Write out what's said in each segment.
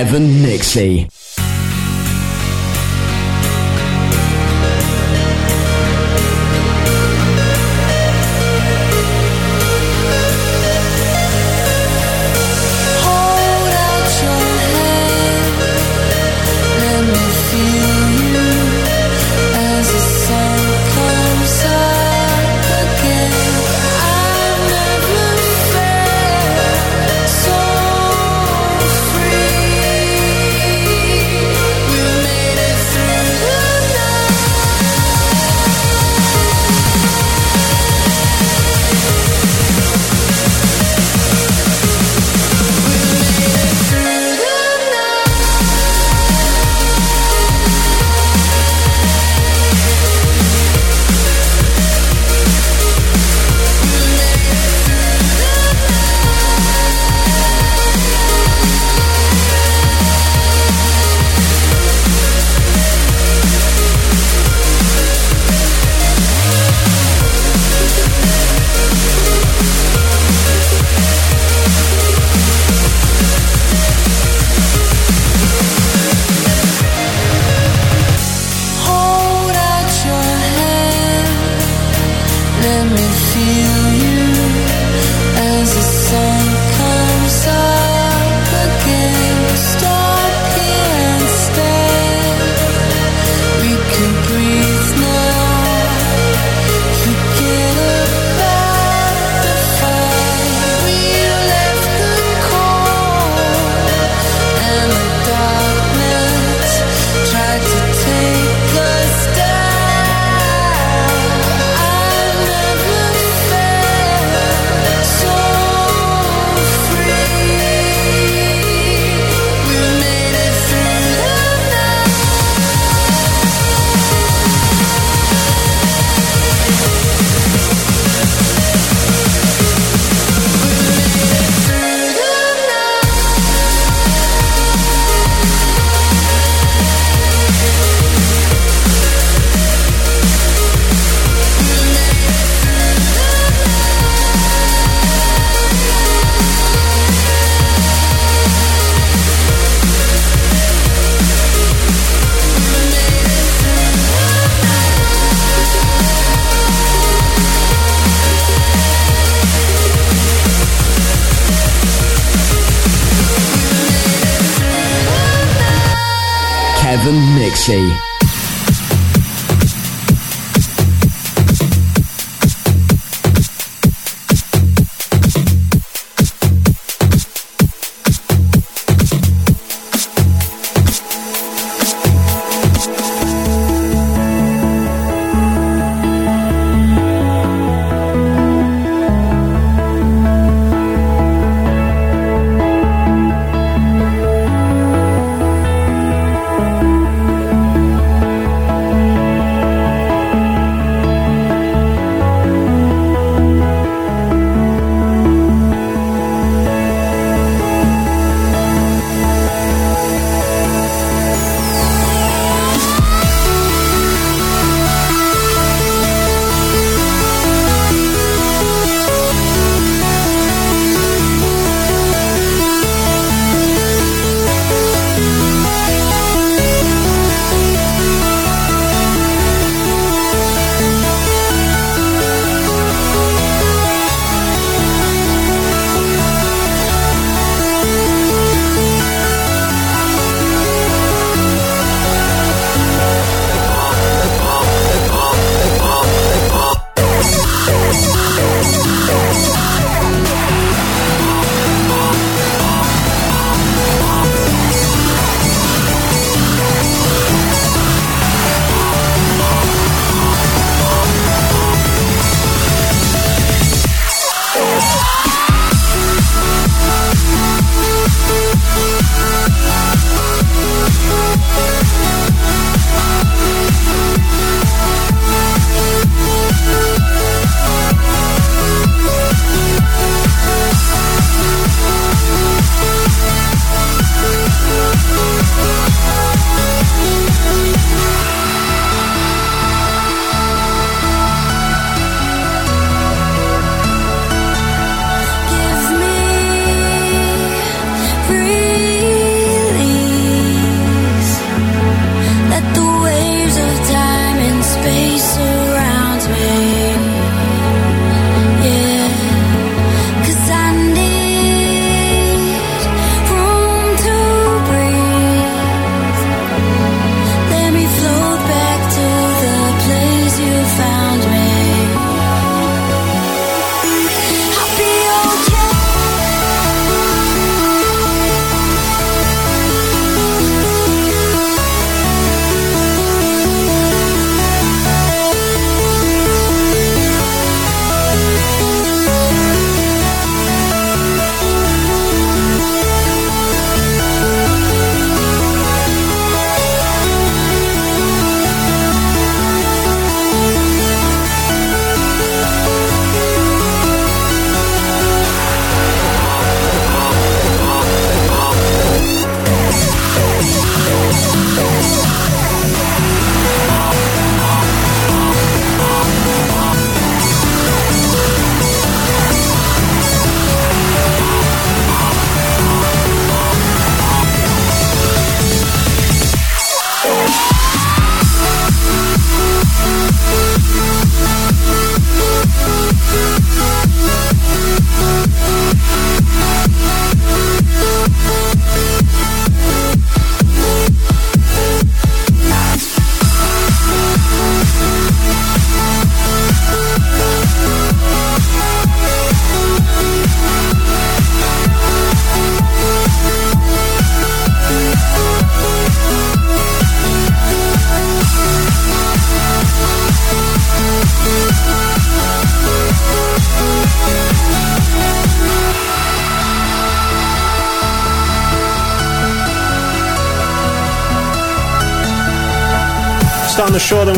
Nixie. Nixie.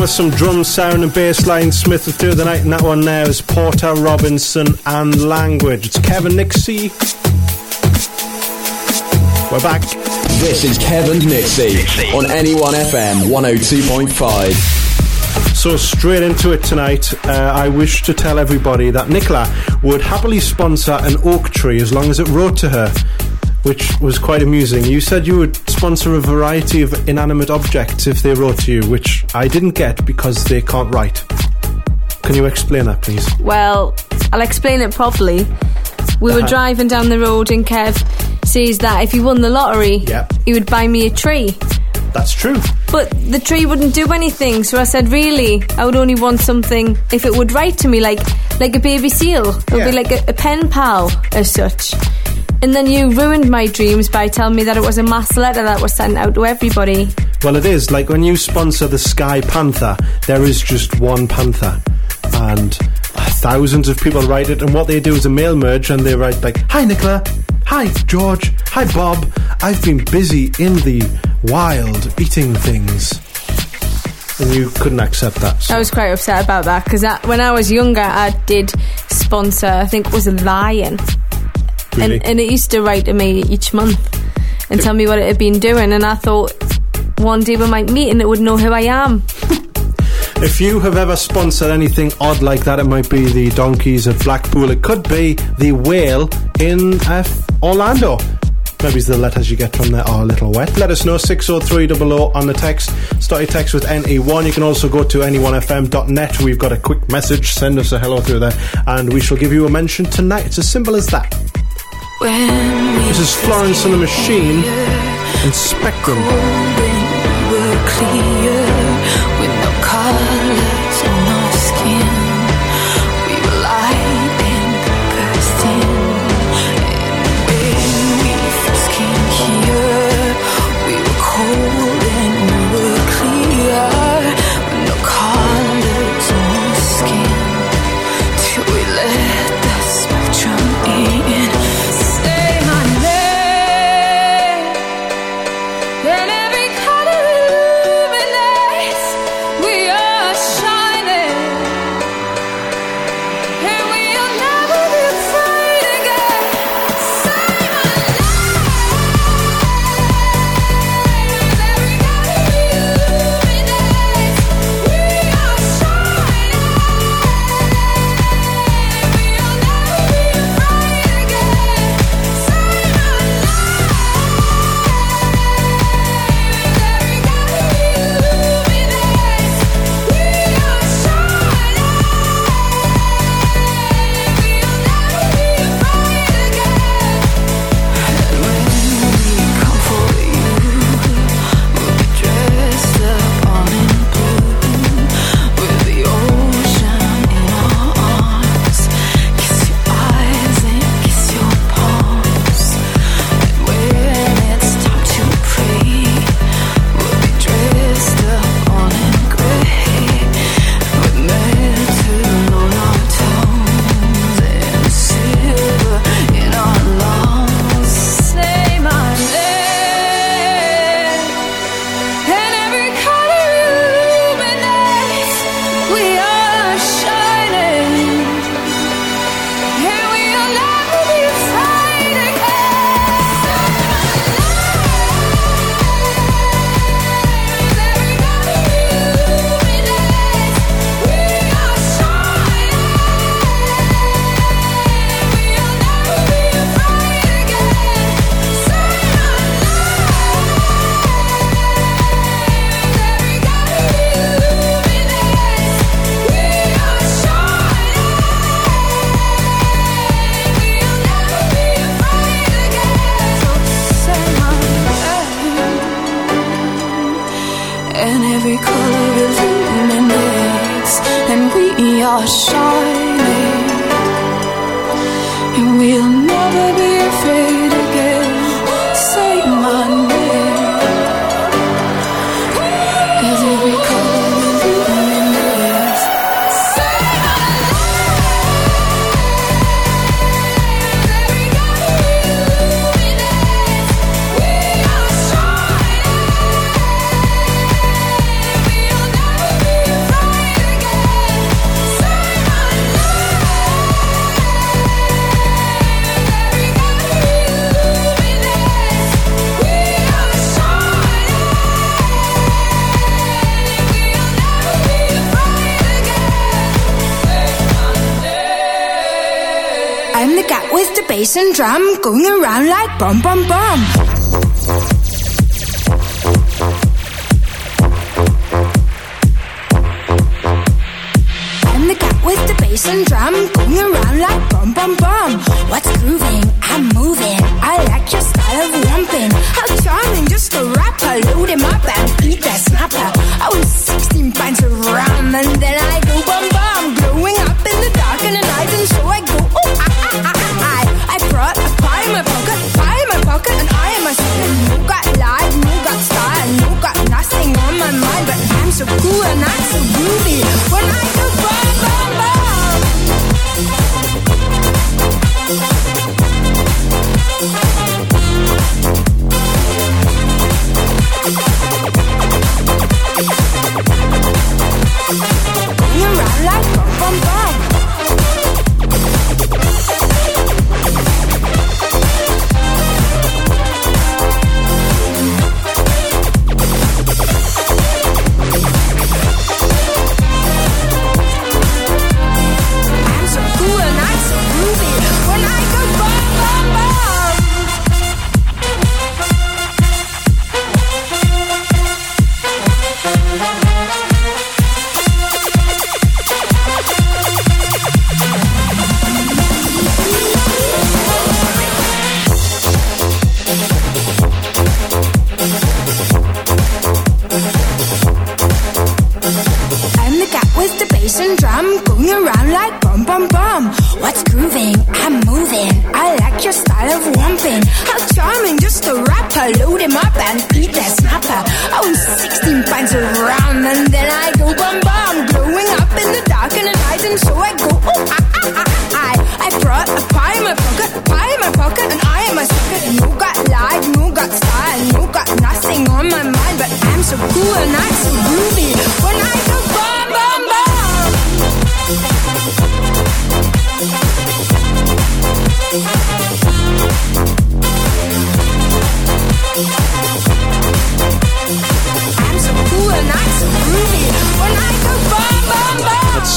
With some drum sound and bass line. Smith through the night, and that one now is Porter Robinson and Language. It's Kevin Nixie. We're back. This is Kevin Nixie on NE1 FM 102.5. So straight into it tonight, uh, I wish to tell everybody that Nicola would happily sponsor an oak tree as long as it wrote to her which was quite amusing. You said you would sponsor a variety of inanimate objects if they wrote to you, which I didn't get because they can't write. Can you explain that, please? Well, I'll explain it properly. We were Uh-huh. driving down the road, and Kev says that if he won the lottery, Yeah. he would buy me a tree. That's true. But the tree wouldn't do anything, so I said, really, I would only want something if it would write to me, like like a baby seal. It would Yeah. be like a, a pen pal, as such. And then you ruined my dreams by telling me that it was a mass letter that was sent out to everybody. Well, it is. Like when you sponsor the Sky Panther, there is just one panther. And uh, thousands of people write it, and what they do is a mail merge, and they write, like, Hi, Nicola. Hi, George. Hi, Bob. I've been busy in the wild eating things. And you couldn't accept that. so- I was quite upset about that because when I was younger, I did sponsor, I think it was a lion. Really. And, and it used to write to me each month and tell me what it had been doing. And I thought one day we might meet and it would know who I am. If you have ever sponsored anything odd like that, it might be the donkeys at Blackpool. It could be the whale in uh, Orlando. Maybe it's the letters you get from there are a little wet. Let us know 60300 on the text. Start your text with NE1. You can also go to anyonefm.net. We've got a quick message. Send us a hello through there, and we shall give you a mention tonight. It's as simple as that. This is Florence and the Machine and Spectrum. going around like bum bum bum.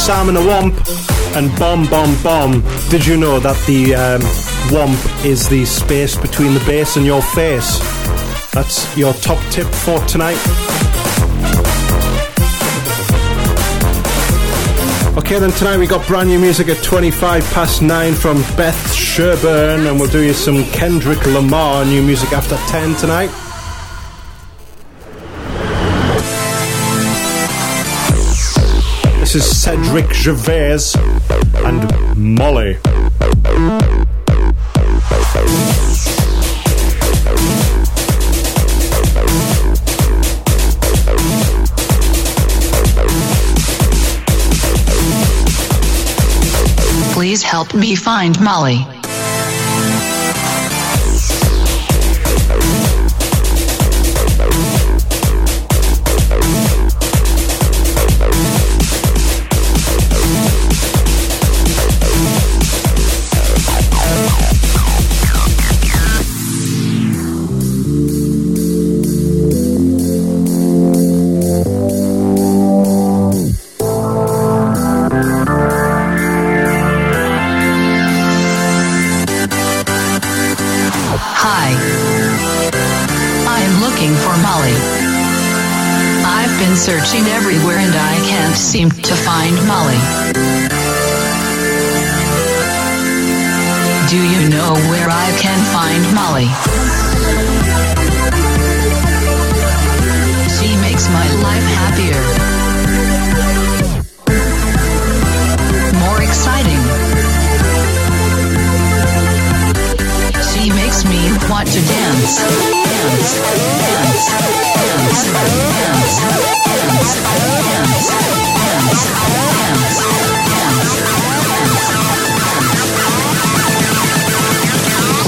Sam and the Womp and Bomb Bomb Bomb. Did you know that the um, Womp is the space between the bass and your face? That's your top tip for tonight. Okay, then tonight we got brand new music at 25 past 9 from Beth Sherburn, and we'll do you some Kendrick Lamar new music after 10 tonight. is Cedric Gervais and Molly. Please help me find Molly.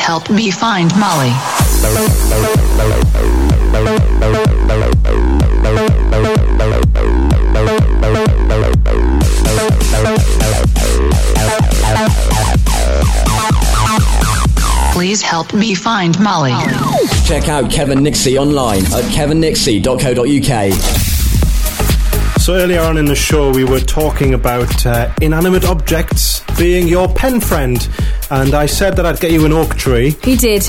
Help me find Molly. Please help me find Molly. Check out Kevin Nixie online at kevinnixie.co.uk. So earlier on in the show, we were talking about uh, inanimate objects being your pen friend, and I said that I'd get you an oak tree He did.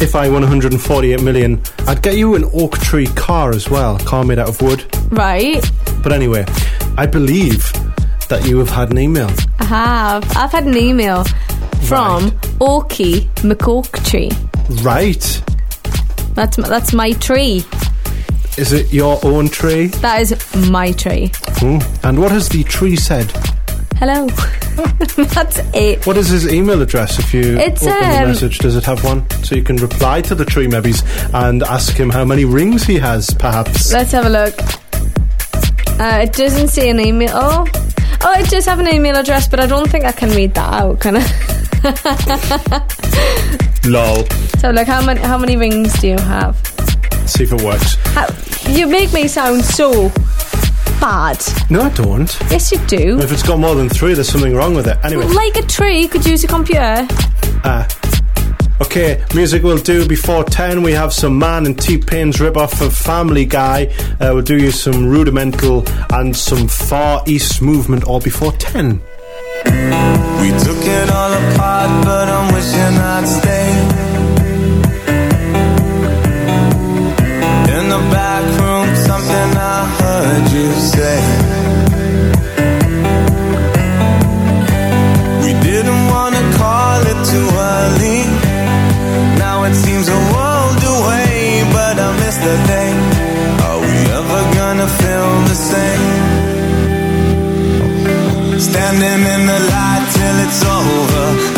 if I won 148 million. I'd get you an oak tree car as well, car made out of wood. Right. But anyway, I believe that you have had an email. I have. I've had an email from Oaky McOaktree. Right? That's my, that's my tree. Is it your own tree? That is my tree. Hmm. And what has the tree said? Hello. that's it. What is his email address if you It's, open the um, message? Does it have one? So you can reply to the tree maybe and ask him how many rings he has, perhaps. Let's have a look. Uh, it doesn't say an email. Oh, oh, it does have an email address, but I don't think I can read that out. Can I? Lol. so, like, how many how many rings do you have? See if it works. How, you make me sound so bad. No, I don't. Yes, you do. If it's got more than three, there's something wrong with it. Anyway. Like a tree could use a computer. Ah. Okay, music will do before 10. We have some Man and T Pain's rip off of Family Guy. Uh, we'll do you some rudimental and some Far East movement all before 10. We took it all apart, but I'm wishing I'd stay. Standing in the light till it's over,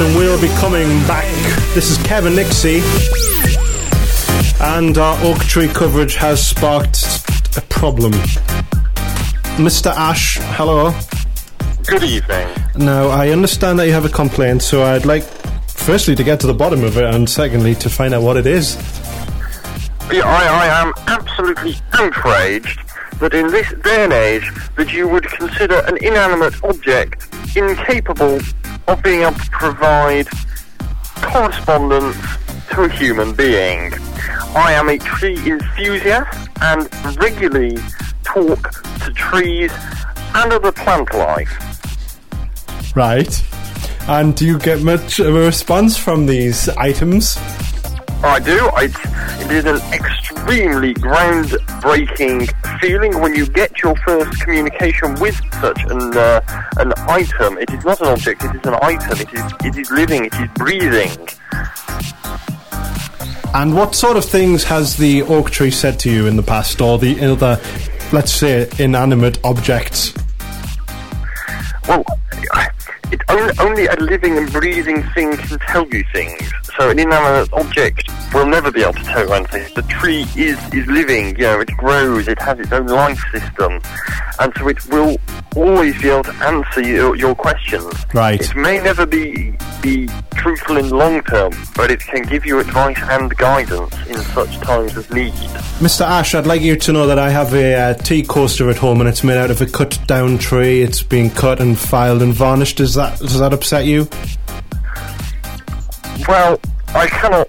And we'll be coming back. This is Kevin Nixie. And our oak tree coverage has sparked a problem. Mr. Ash, hello. Good evening. Now, I understand that you have a complaint, so I'd like, firstly, to get to the bottom of it, and secondly, to find out what it is. Yeah, I, I am absolutely outraged that in this day and age that you would consider an inanimate object incapable of being able to provide correspondence to a human being. I am a tree enthusiast and regularly talk to trees and other plant life. Right. And do you get much of a response from these items? I do. It, it is an extremely groundbreaking feeling when you get your first communication with such an uh, an item. It is not an object. It is an item. It is it is living. It is breathing. And what sort of things has the oak tree said to you in the past, or the other, let's say, inanimate objects? Well, it only, only a living and breathing thing can tell you things. So an inanimate object will never be able to tell you anything. The tree is is living. You know, it grows. It has its own life system, and so it will always be able to answer your, your questions. Right. It may never be be truthful in the long term, but it can give you advice and guidance in such times of need. Mr. Ash, I'd like you to know that I have a uh, tea coaster at home, and it's made out of a cut down tree. It's been cut and filed and varnished. Does that does that upset you? Well, I cannot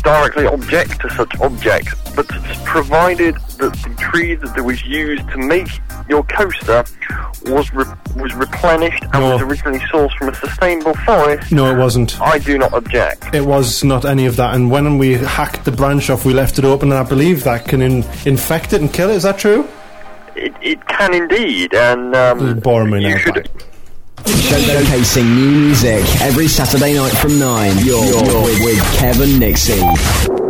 directly object to such objects, but provided that the tree that was used to make your coaster was re- was replenished and No. was originally sourced from a sustainable forest, No, it wasn't. I do not object. It was not any of that. And when we hacked the branch off, we left it open, and I believe that can in- infect it and kill it. Is that true? It, it can indeed, and um, you should. Showcasing new music every Saturday night from 9. You're, you're with, with Kevin Nixie.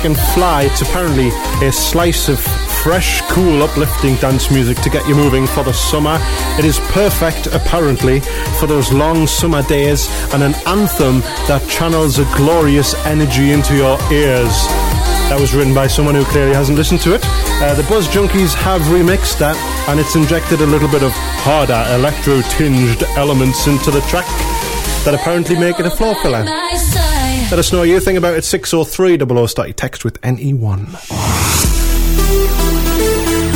Feel Can Fly. It's apparently a slice of fresh, cool, uplifting dance music to get you moving for the summer. It is perfect, apparently, for those long summer days and an anthem that channels a glorious energy into your ears. That was written by someone who clearly hasn't listened to it. Uh, the Buzz Junkies have remixed that, and it's injected a little bit of harder, electro tinged elements into the track that apparently make it a floor filler. Let us know what you think about it. 603 00 start your text with NE1.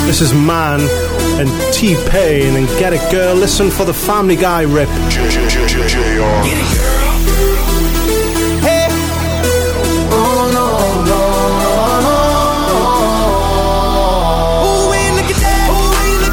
This is Mann and T Pain and Get It Girl. Listen for the Family Guy rip. Ooh, wait, look at that. Ooh, wait,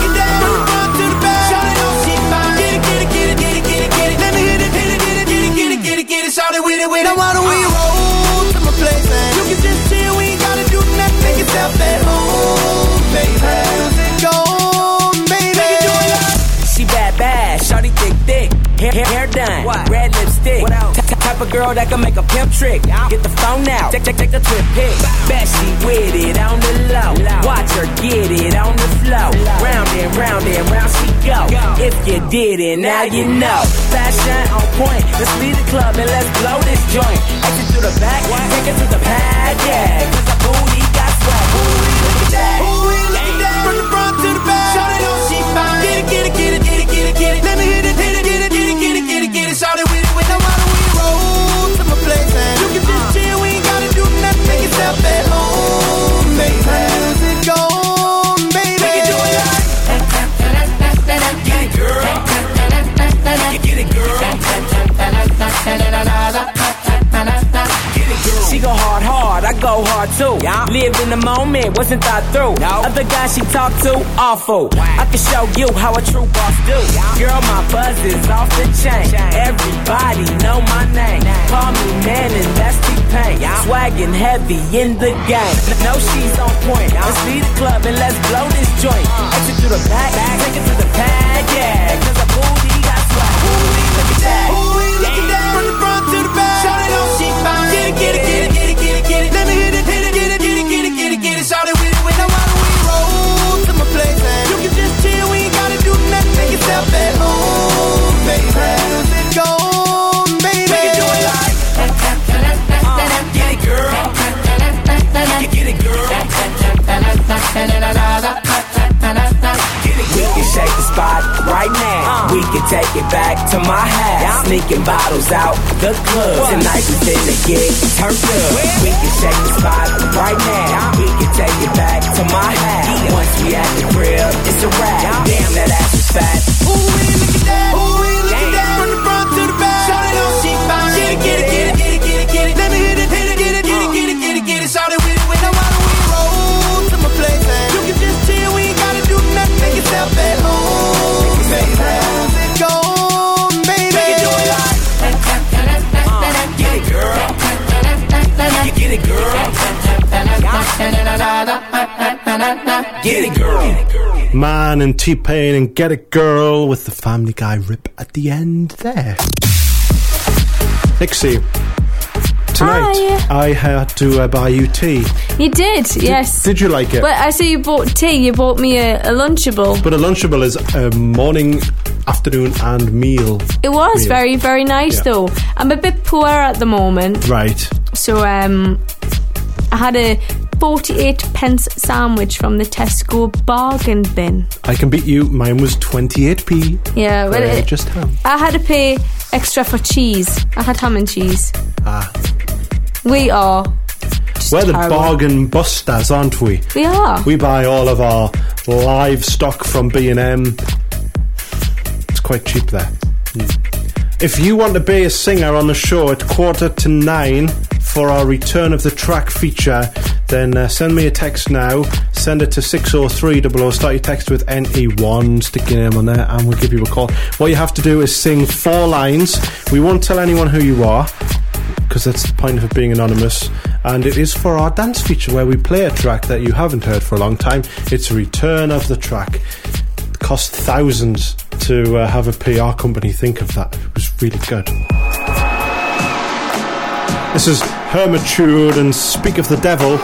done, red lipstick. T- t- type of girl that can make a pimp trick. Get the phone out, take, take, take a trip pic. Bet she with it on the low. Watch her get it on the flow. Round and round and round she go. If you did it, now you know. Fashion on point. Let's leave the club and let's blow this joint. Exit through the back, take it to the pad, yeah. Cause the booty got swag. Booty, look at that. Go hard, hard, I go hard too. Lived in the moment, wasn't thought through. Other guys she talked to, awful. I can show you how a true boss do. Girl, my buzz is off the chain. Everybody know my name. Call me man, and that's T-Pain. Swagging heavy in the game. Know she's on point. Let's leave the club and let's blow this joint. Exit through the back, take it to the pad, yeah. Cause a booty got swag. Booty, look at that. We can shake the spot right now. We can take it back to my house. Sneaking bottles out the club. Tonight we finna get turned up. We can shake the spot right now. We can take it back to my house. Once we at the crib, it's a wrap. Damn, that ass is fat. Get it, girl. Get it, girl. Mann and T Pain and Get It Girl with the Family Guy rip at the end there. Nixie, tonight Hi. I had to uh, buy you tea. You did, yes. Did you like it? Well, I see you bought tea. You bought me a, a Lunchable. But a Lunchable is a morning, afternoon, and meal. It was meal. very, very nice Yeah. though. I'm a bit poor at the moment, Right. so um, I had a 48 pence sandwich from the Tesco bargain bin. I can beat you. Mine was 28p. Yeah, well, it- just ham. I had to pay extra for cheese. I had ham and cheese. Ah. We are. We're the terrible. bargain busters, aren't we? We are. We buy all of our livestock from B&M. Quite cheap there. Mm. If you want to be a singer on the show at quarter to nine for our Return of the Track feature, then uh, send me a text now. Send it to 60300. Start your text with NE1. Stick your name on there and we'll give you a call. What you have to do is sing four lines. We won't tell anyone who you are because that's the point of it being anonymous. And it is for our dance feature where we play a track that you haven't heard for a long time. It's a return of the track. Cost thousands to uh, have a PR company think of that. It was really good. This is Hermitude and Speak of the Devil.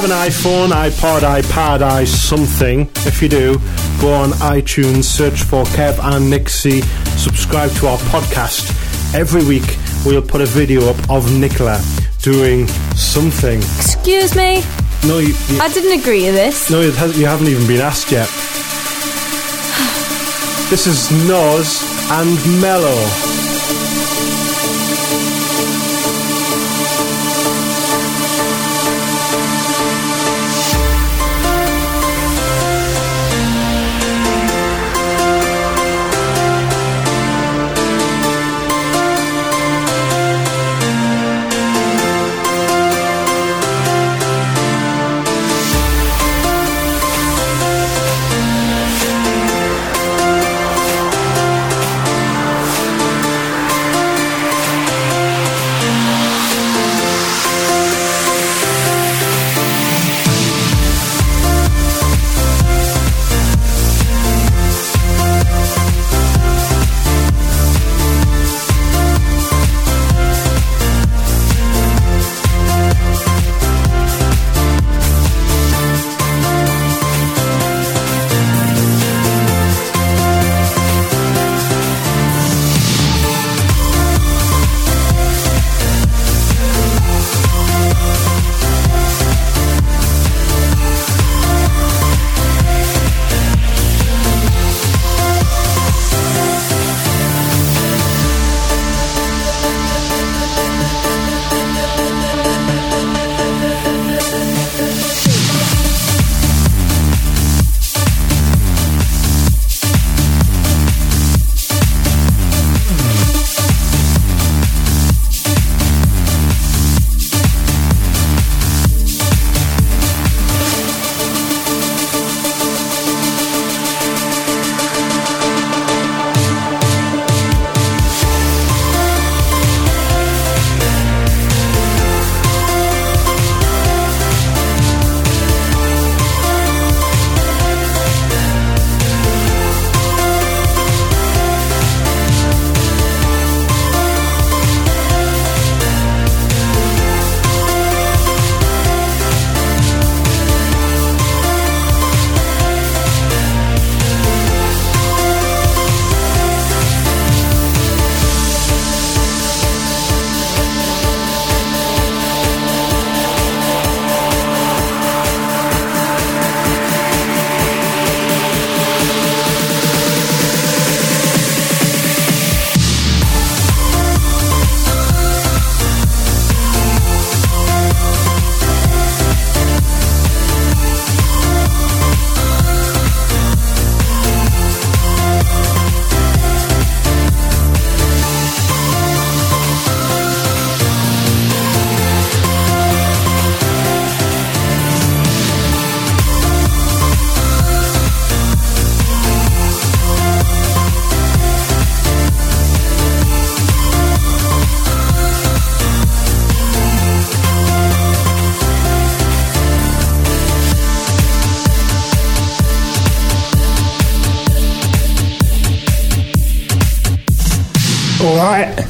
Have an iPhone, iPod, iPad, i something? If you do, go on iTunes, search for Kev and Nixie, subscribe to our podcast. Every week we'll put a video up of Nicola doing something. Excuse me. No, you, you, I didn't agree to this. no, you haven't even been asked yet. This is Noz and Mellow.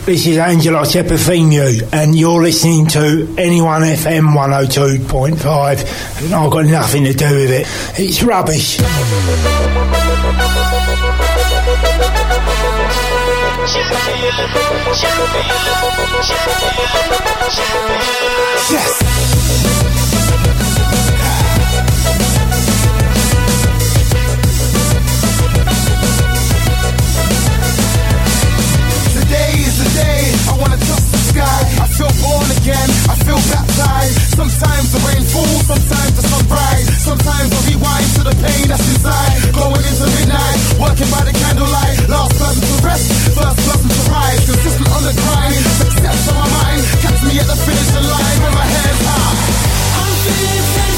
This is Angelo Epithemiou, and you're listening to NE1 FM 102.5, and I've got nothing to do with it. It's rubbish. Yes. Wanna touch the sky. I feel born again. I feel baptized. Sometimes the rain falls, sometimes the sun rise. Sometimes I rewind to the pain that's inside. Going into midnight, working by the candlelight. Last person to rest, first person to rise. Consistent on the grind, success on my mind. Catch me at the finish line with my hands high. I'm feeling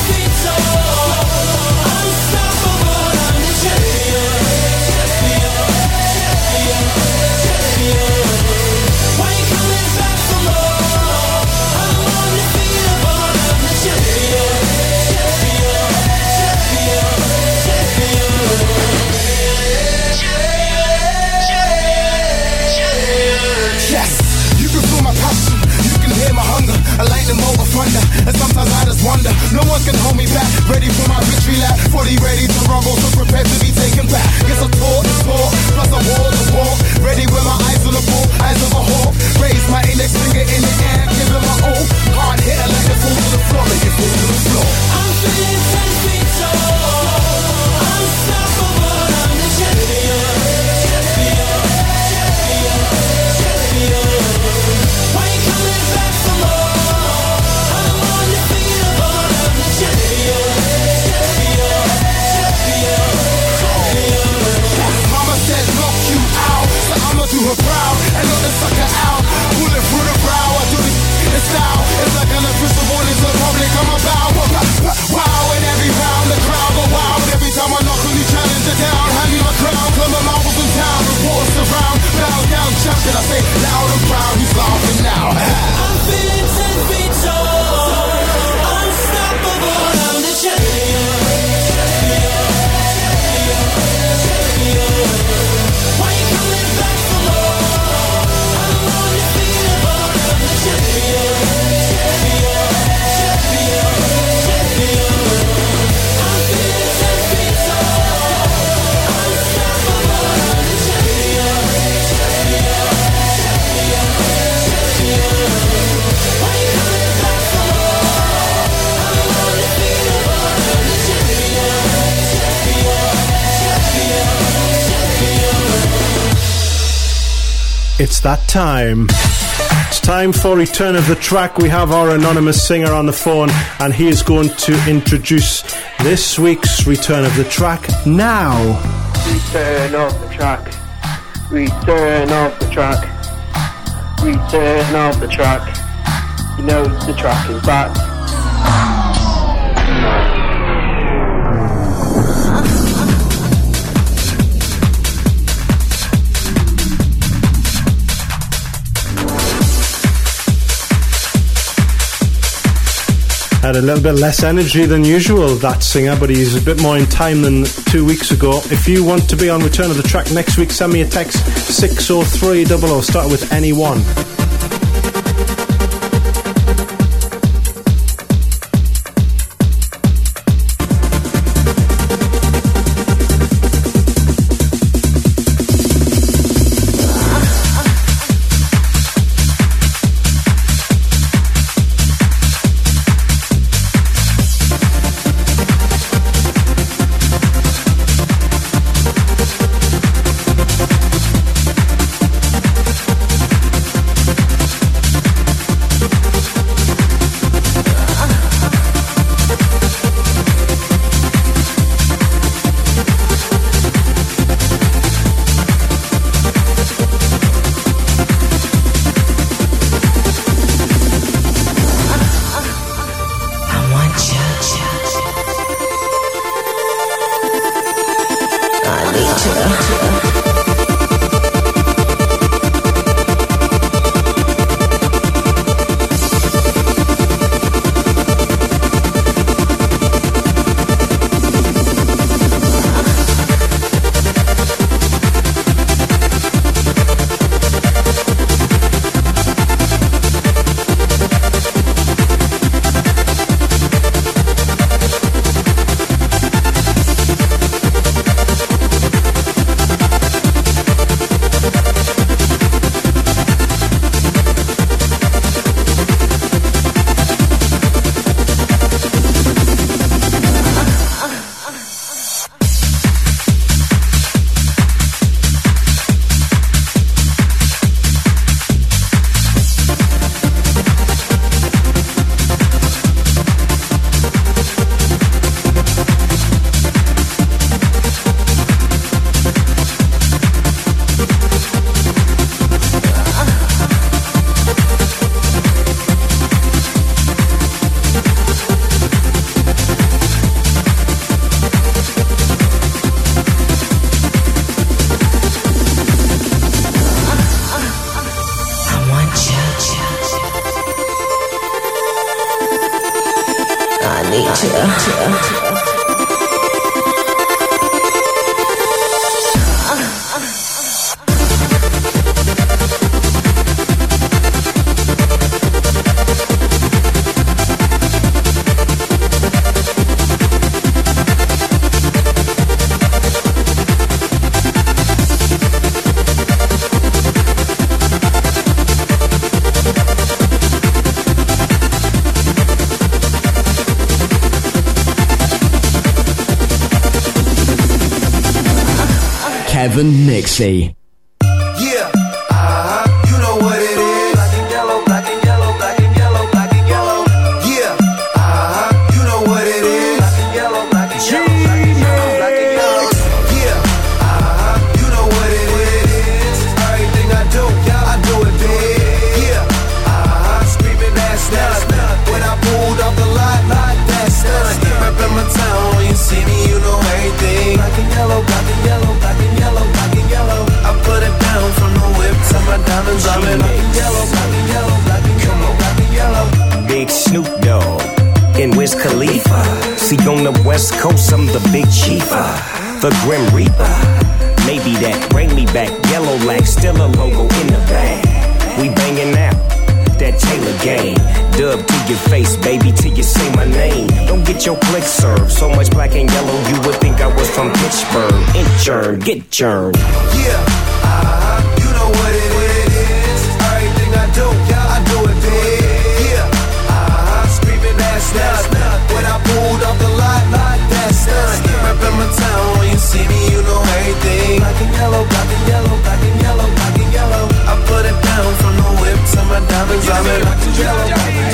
Yes, you can feel my passion, you can hear my hunger. I like the motor thunder, and sometimes I just wonder. No one can hold me back. Ready for my victory lap, fully ready to rumble, so prepared to be taken back. Guess I taught the sport, plus I wore the walk. Ready with my eyes on the ball, eyes of a hawk. Raise my index finger in the air, give it my all. Hard hit, I like to fall to the floor, make it fall to the floor. I'm feeling ten feet tall, unstoppable. I'm the champion, and knock the sucker out. Pull it through the brow, I do this in style. It's like an official warning to the public. I'm about wow, and every round the crowd go wild. Every time I knock on you, challenge it down. Hand me my crown, climb my marbles in town. Reporters surround, bow down, champion. I say loud and proud, who's laughing now? I'm feeling ten feet tall, It's that time. It's time for Return of the Track. We have our anonymous singer on the phone, and he is going to introduce this week's Return of the Track now. Return of the track. Return of the track. Return of the track. You know the track is back. Had a little bit less energy than usual, that singer, but he's a bit more in time than two weeks ago. If you want to be on Return of the Track next week, send me a text 60300. Start with NE1. Kevin the Grim Reaper. Maybe that bring me back. Yellow lag, still a logo in the bag. We banging out that Taylor Gang. Dub to your face, baby, till you say my name. Don't get your click served. So much black and yellow, you would think I was from Pittsburgh. Inchurn, get churned. Yeah, diamonds. I'm in yellow, yellow,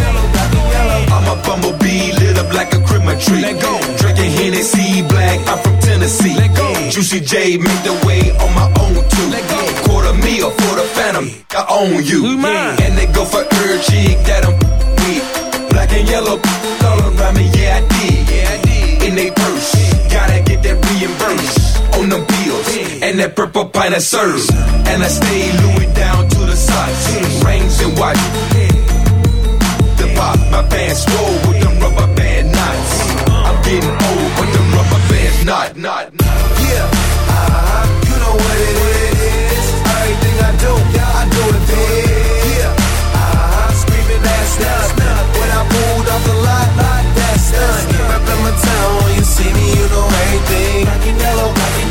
yellow, black and yellow. I'm a bumblebee lit up like a Christmas tree. Let go. Drinking Hennessy black, I'm from Tennessee. Let go. Juicy J make the way on my own too. Let go. Quarter meal for the phantom, I own you. Yeah. And they go for her chick that I'm with. Black and yellow all around me, yeah I did. Yeah I did. In they purse, gotta get that reimbursed on them bills. That purple pint of serve. And I stay Louis down to the socks. Rings and watch. The pop, my pants roll with them rubber band knots. I'm getting old, but them rubber bands not, not. Yeah, uh-huh. You know what it is. Everything I do, I do it. Yeah, uh-huh. Screaming. When I pulled off the lot. Reppin' my town, when you see me, you know everything. Black and yellow, black and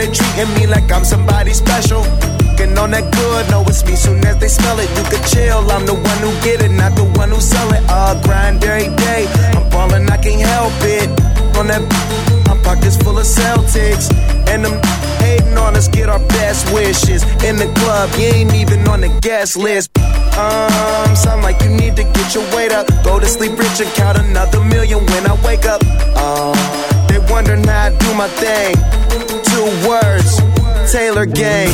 they treating me like I'm somebody special. Getting on that good, know it's me soon as they smell it. You could chill, I'm the one who get it, not the one who sell it. Uh, grind every day, I'm ballin', I can't help it. On that, my pockets full of Celtics, and them hating on us, get our best wishes. In the club, you ain't even on the guest list. Um, sound like you need to get your weight up. Go to sleep rich and count another million when I wake up. Um, wondering how I do my thing. Two words, Taylor Gang,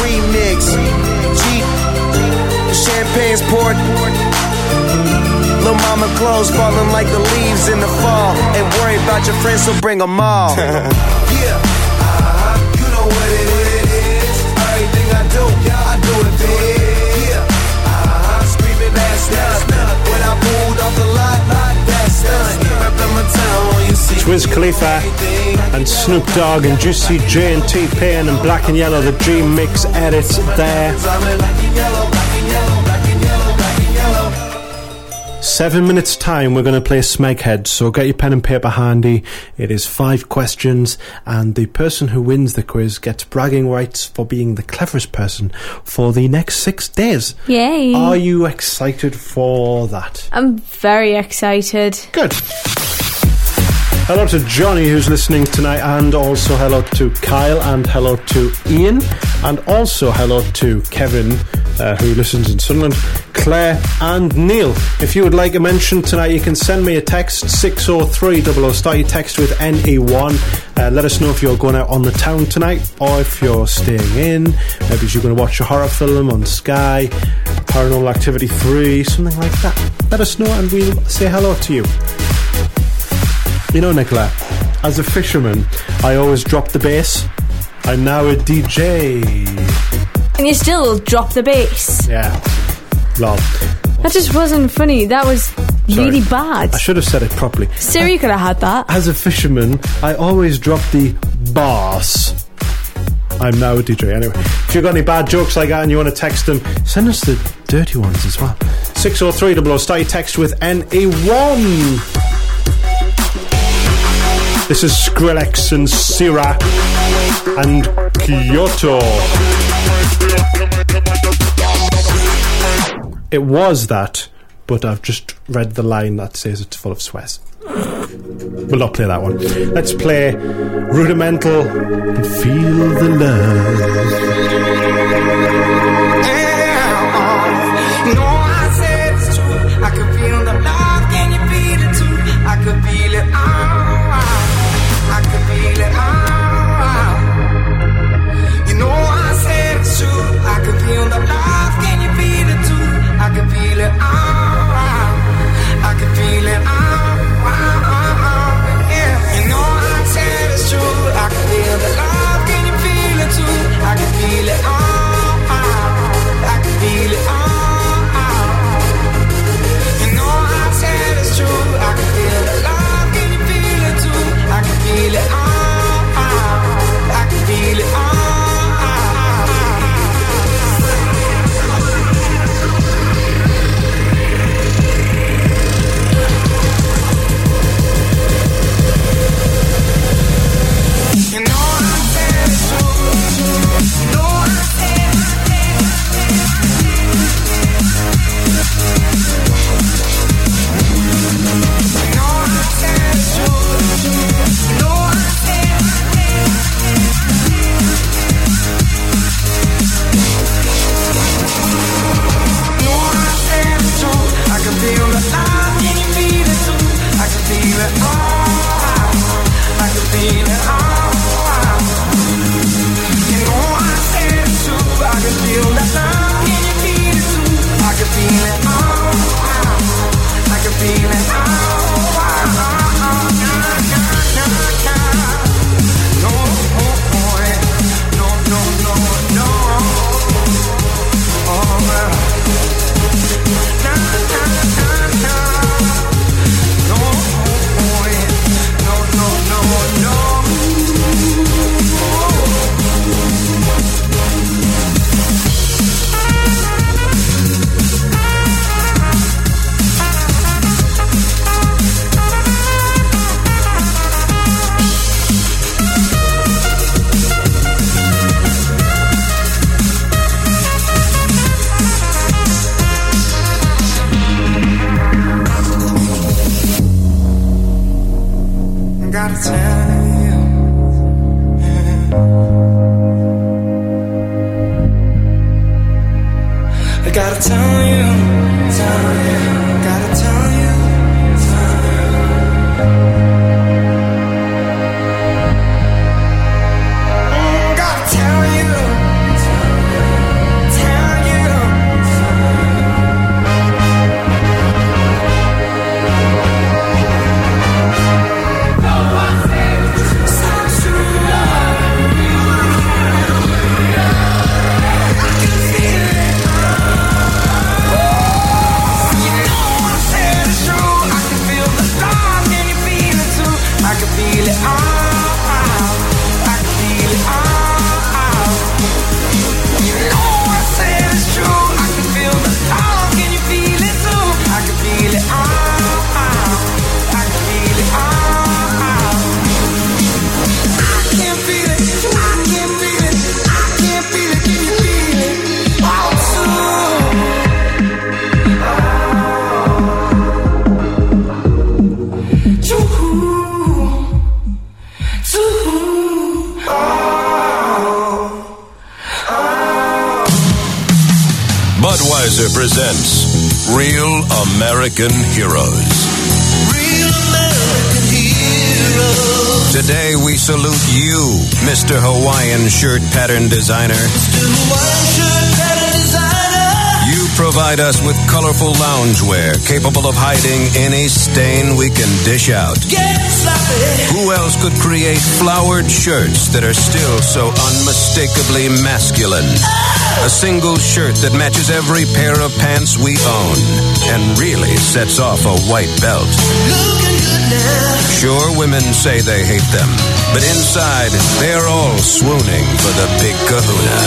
remix, Jeep, champagne's poured. Lil' mama clothes falling like the leaves in the fall. Ain't worry about your friends, so bring them all. Yeah, uh-huh. You know what it is. Everything I do, yeah, I do it big. Yeah, uh-huh. Screaming that's nuts. When I pulled off the lot, lot, that's nuts. Reppin' my town, when you see It's Wiz Khalifa and Snoop Dogg and Juicy J and T-Pain and Black and Yellow, the Dream Mix edits there. Seven minutes time, we're going to play Smeghead, so get your pen and paper handy. It is five questions, and the person who wins the quiz gets bragging rights for being the cleverest person for the next six days. Yay. Are you excited for that? I'm very excited. Good. Hello to Johnny who's listening tonight, and also hello to Kyle, and hello to Ian, and also hello to Kevin uh, who listens in Sunderland, Claire and Neil. If you would like a mention tonight, you can send me a text 60300. Start your text with NE1. Uh, let us know if you're going out on the town tonight or if you're staying in. Maybe you're going to watch a horror film on Sky, Paranormal Activity 3, something like that. Let us know and we'll say hello to you. You know, Nicola, as a fisherman, I always drop the bass. I'm now a DJ. And you still drop the bass. Yeah. Lol. That just wasn't funny. That was really bad. I should have said it properly. Siri could have had that. As a fisherman, I always drop the bass. I'm now a DJ. Anyway, if you've got any bad jokes like that and you want to text them, send us the dirty ones as well. 603 00. Start your text with NE1. This is Skrillex and Sirah and Kyoto. It was that, but I've just read the line that says it's full of swears. We'll not play that one. Let's play Rudimental and Feel the Love. Know I American Heroes. Real American heroes. Today we salute you, Mr. Hawaiian shirt pattern designer. Hawaiian shirt pattern designer. You provide us with colorful loungewear capable of hiding any stain we can dish out. Who else could create flowered shirts that are still so unmistakably masculine? Ah! A single shirt that matches every pair of pants we own and really sets off a white belt. Sure, women say they hate them, but inside, they're all swooning for the big kahuna.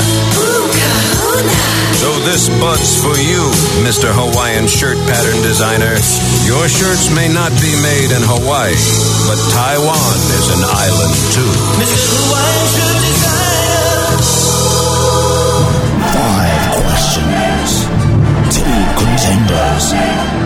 So this bud's for you, Mr. Hawaiian shirt pattern designer. Your shirts may not be made in Hawaii, but Taiwan is an island too. Mr. Hawaiian shirt designer. Contenders.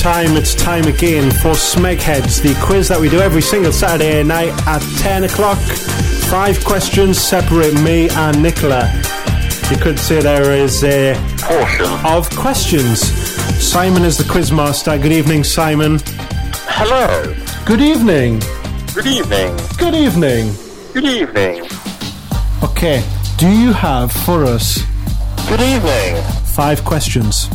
Time. It's time again for Smegheads, the quiz that we do every single Saturday night at 10 o'clock. Five questions separate me and Nicola. You could say there is a portion of questions. Simon is the quiz master. Good evening, Simon. Hello. Good evening. Good evening. Good evening. Good evening. Okay, do you have for us Good evening. five questions?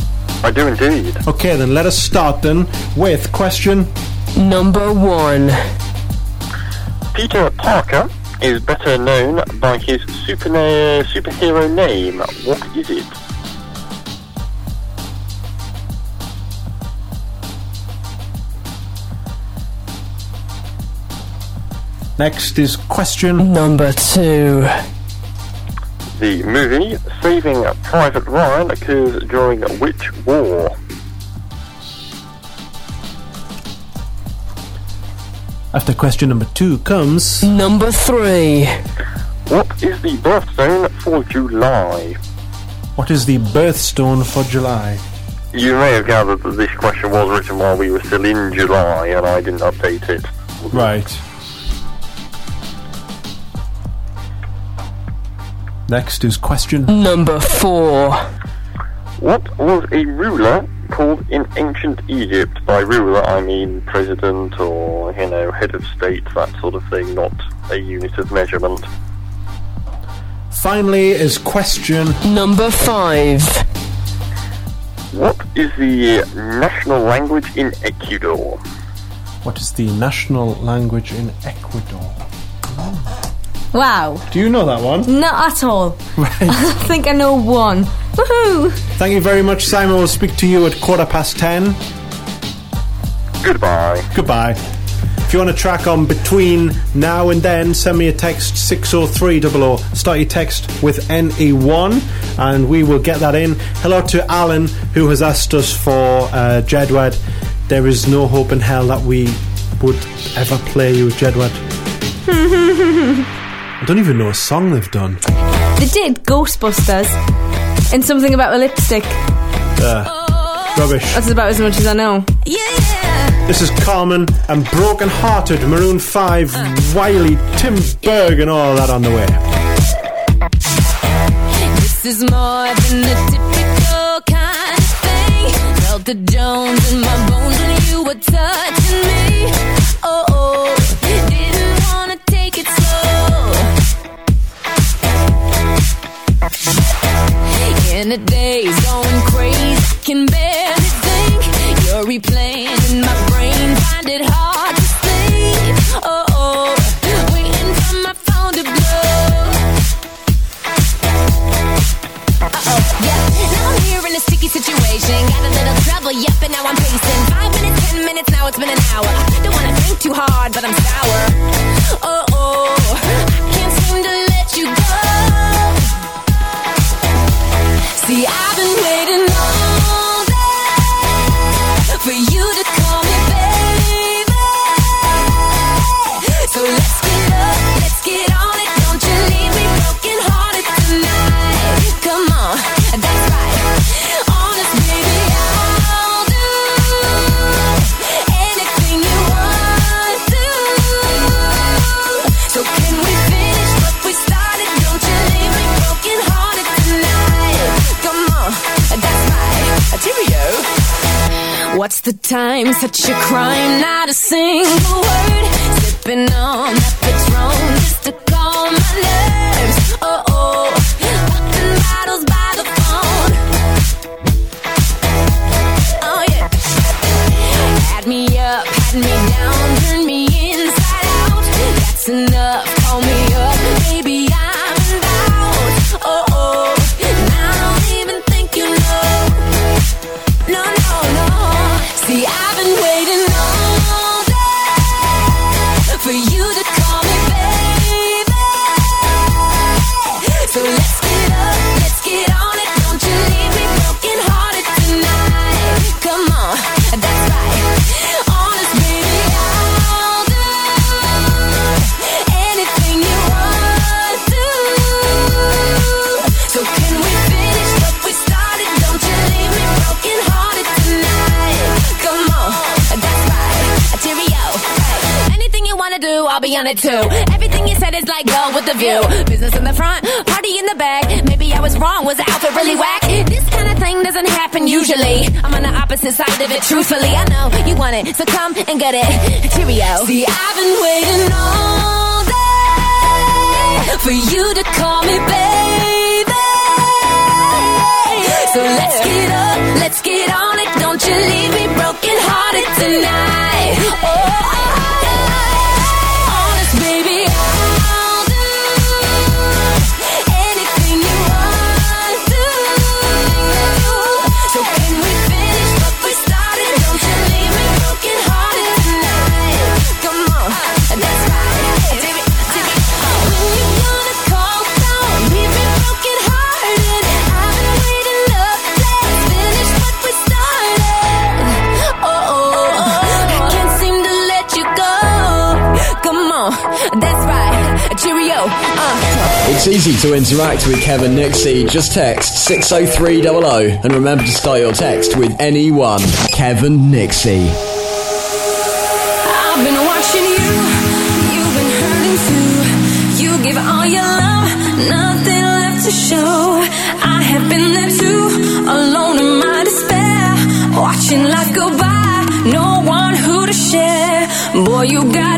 I do indeed. Okay, then let us start then with question Number one. Peter Parker is better known by his super uh, superhero name. What is it? Next is question number two. The movie Saving Private Ryan occurs during which war? After question number two comes number three. What is the birthstone for July? What is the birthstone for July? You may have gathered that this question was written while we were still in July and I didn't update it. Right. Next is question number four. What was a ruler called in ancient Egypt? By ruler, I mean president or, you know, head of state, that sort of thing, not a unit of measurement. Finally is question number five. What is the national language in Ecuador? What is the national language in Ecuador? Wow. Do you know that one? Not at all. I think I know one. Woohoo! Thank you very much, Simon. We'll speak to you at quarter past ten. Goodbye. Goodbye. If you want to track on between now and then, send me a text 60300. Start your text with NE1 and we will get that in. Hello to Alan who has asked us for uh, Jedward. There is no hope in hell that we would ever play you Jedward. I don't even know a song they've done. they did Ghostbusters and something about a lipstick. Uh, rubbish. That's about as much as I know. This is Karmin and Broken Hearted, Maroon 5, Wiley, Tim Berg, and all that on the way. This is more than a typical kind of thing. Felt the Jones in my bones when you were touching The day's going crazy, can barely think. You're replaying such a crime now. it. So come and get it. easy to interact with Kev and Nixie. Just text 60300 and remember to start your text with NE1. Kevin Nixie. I've been watching you, you've been hurting too. You give all your love, nothing left to show. I have been there too, alone in my despair. Watching life go by, no one who to share. Boy, you got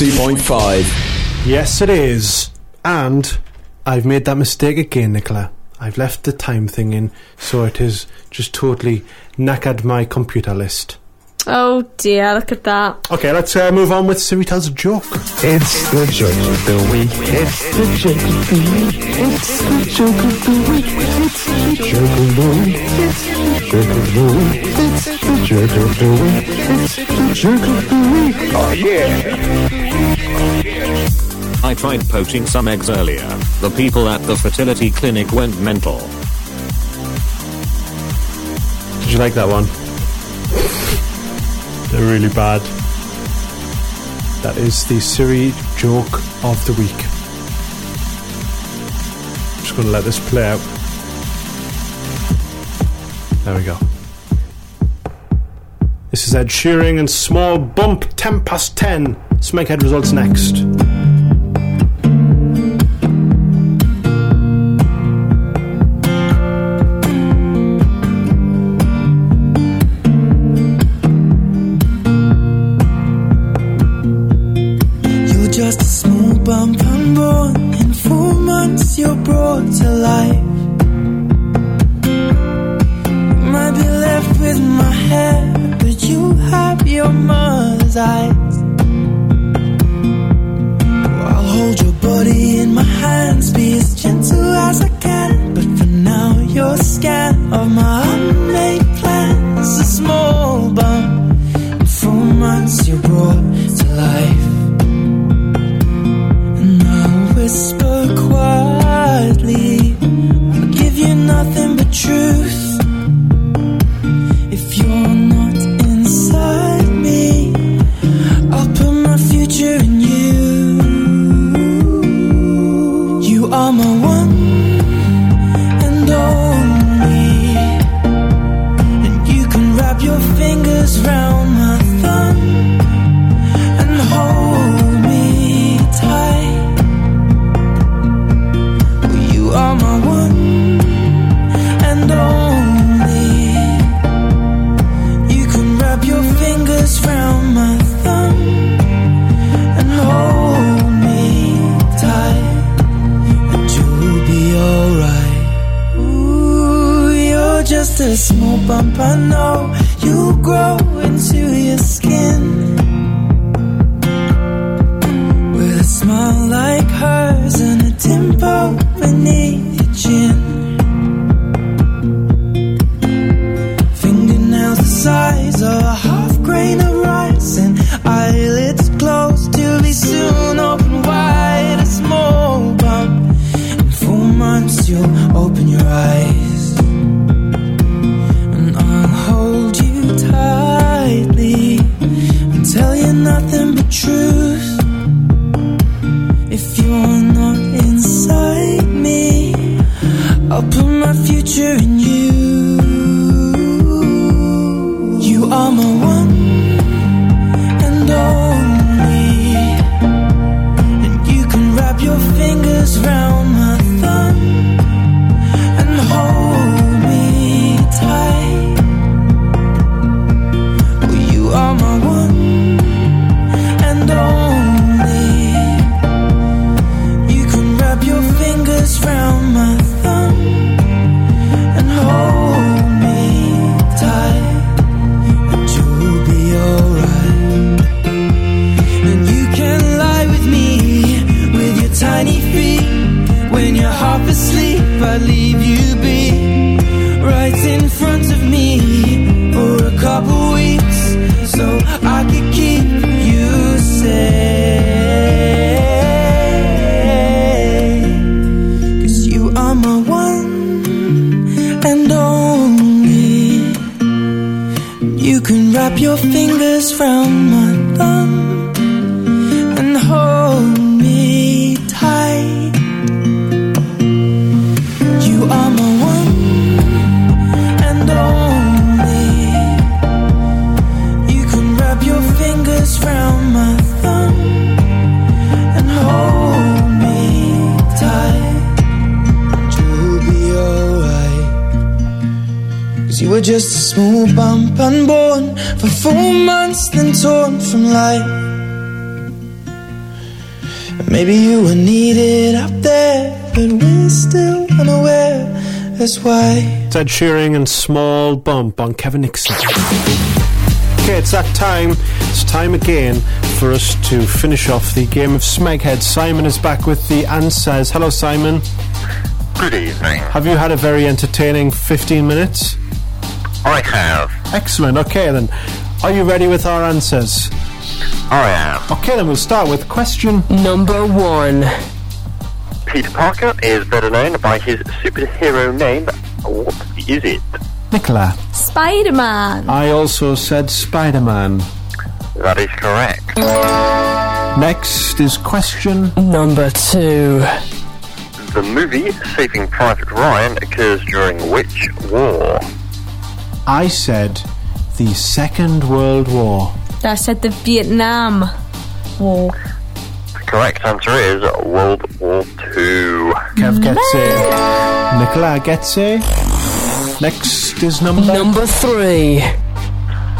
102.5. Yes, it is. And I've made that mistake again, Nicola. I've left the time thing in, so it has just totally knackered my computer list. Oh dear, look at that. Okay, let's uh, move on with Siri Tells a Joke. It's the joke of the week. It's the joke of the week. It's the joke of the week. It's the joke of the week. It's the joke of the week. It's the joke of the week. It's Joke of the week. Oh yeah. I tried poaching some eggs earlier. The people at the fertility clinic went mental. Did you like that one? They're really bad. That is the Siri joke of the week. I'm just going to let this play out. There we go is Ed Sheeran and Small Bump 10 past 10. Smeghead results next. Why. It's Ed Sheeran and Small Bump on Kevin Nixon. Okay, it's that time. It's time again for us to finish off the game of Smeghead. Simon is back with the answers. Hello, Simon. Good evening. Have you had a very entertaining 15 minutes? I have. Excellent. Okay, then. Are you ready with our answers? I am. Okay, then we'll start with question number one. Peter Parker is better known by his superhero name. What is it? Nicola. Spider Man. I also said Spider Man. That is correct. Next is question number two. The movie Saving Private Ryan occurs during which war? I said the Second World War. I said the Vietnam War. The correct answer is World War Two. Kev gets a. Nicola gets it. Next is number number three.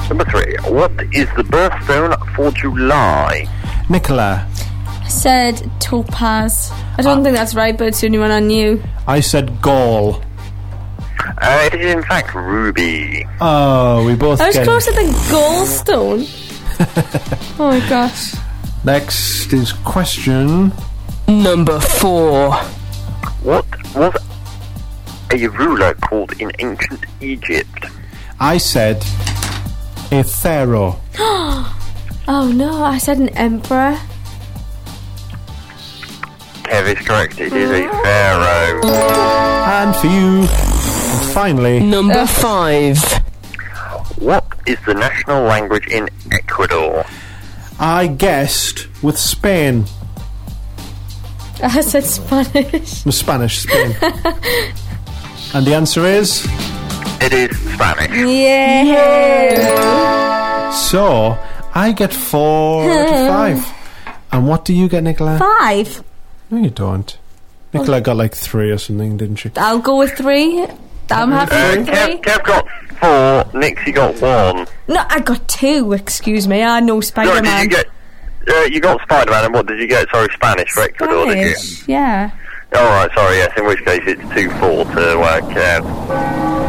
Number three. What is the birthstone for July? Nicola. I said Topaz. I don't think that's right, but it's the only one I knew. I said Gaul. Uh, it is in fact Ruby. Oh, we both I was get it. closer than Gallstone. oh my gosh. Next is question number four. What was a ruler called in ancient Egypt? I said a pharaoh. oh no, I said an emperor. Kev is correct. It is a pharaoh. And for you, and finally, number five. What is the national language in Ecuador? I guessed with Spain. I said Spanish. The Spanish, Spain. and the answer is It is Spanish. Yeah. so I get four out of five. And what do you get, Nicola? Five. No, you don't. Nicola got like three or something, didn't she? I'll go with three. I'm happy Uh, with Kev, three. Kev got four. Nixie got one. No, I got two. Excuse me. I know No, Spider did you Man. get? Uh, you got Spider-Man, and what did you get? Sorry, Spanish for Ecuador, did you? Yeah. All right, sorry. Yes, in which case it's two four to uh, Kev.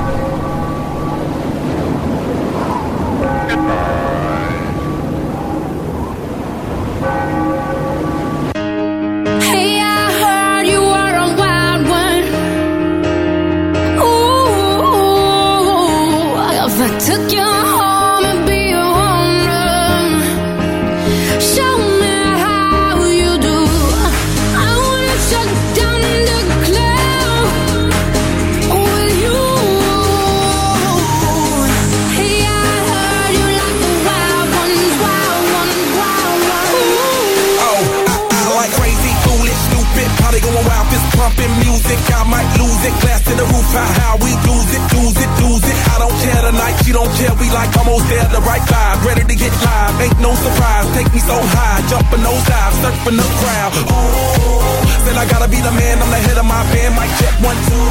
Glass to the roof, how, we lose it, lose it, lose it. I don't care tonight, she don't care. We like almost there, the right vibe, ready to get live. Ain't no surprise, take me so high, jumping those dives, surfing the crowd. Oh, said I gotta be the man, I'm the head of my band. Mic check one two.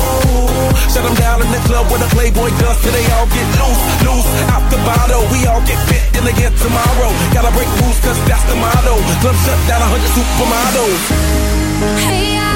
Shut 'em down in the club where the Playboy does, till they all get loose, loose. Out the bottle, we all get fit in again tomorrow. Gotta break rules, cause that's the motto. Club shut down, a hundred supermodels. Hey, I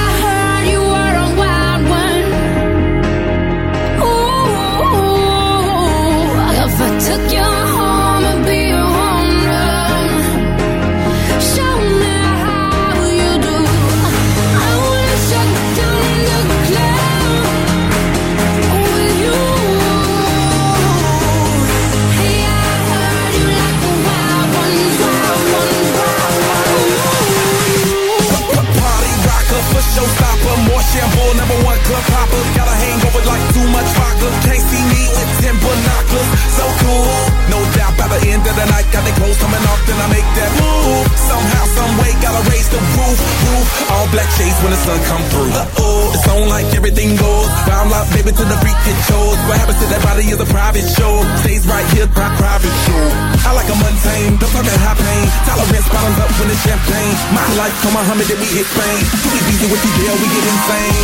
Up when it's champagne. My life, come Muhammad, then we hit Spain. Too easy with these deal, we get insane.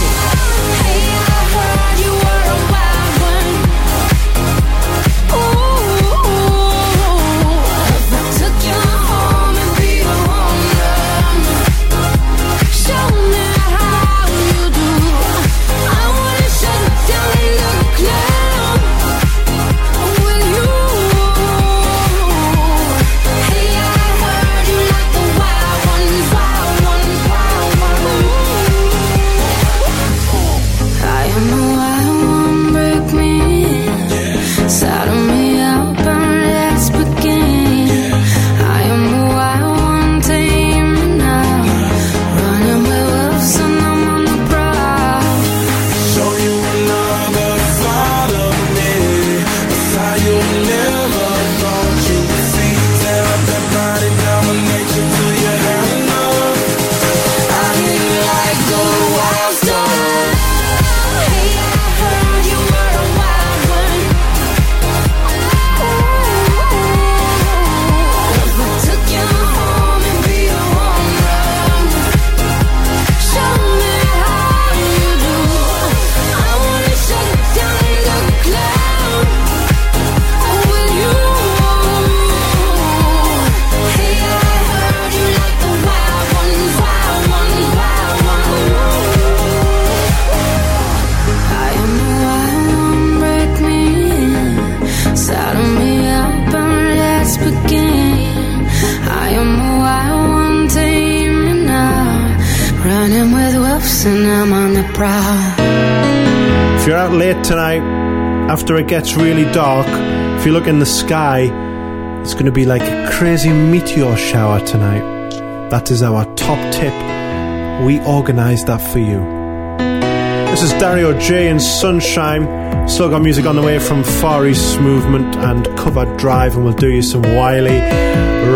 Hey, I heard you were a wild tonight, after it gets really dark, if you look in the sky, it's going to be like a crazy meteor shower tonight. That is our top tip. We organised that for you. This is Dario G and Sunshine. Still got music on the way from Far East Movement and Cover Drive, and we'll do you some Wiley,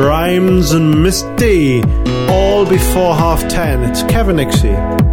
Rhymes, and Ms D. All before half ten. It's Kev and Nixie.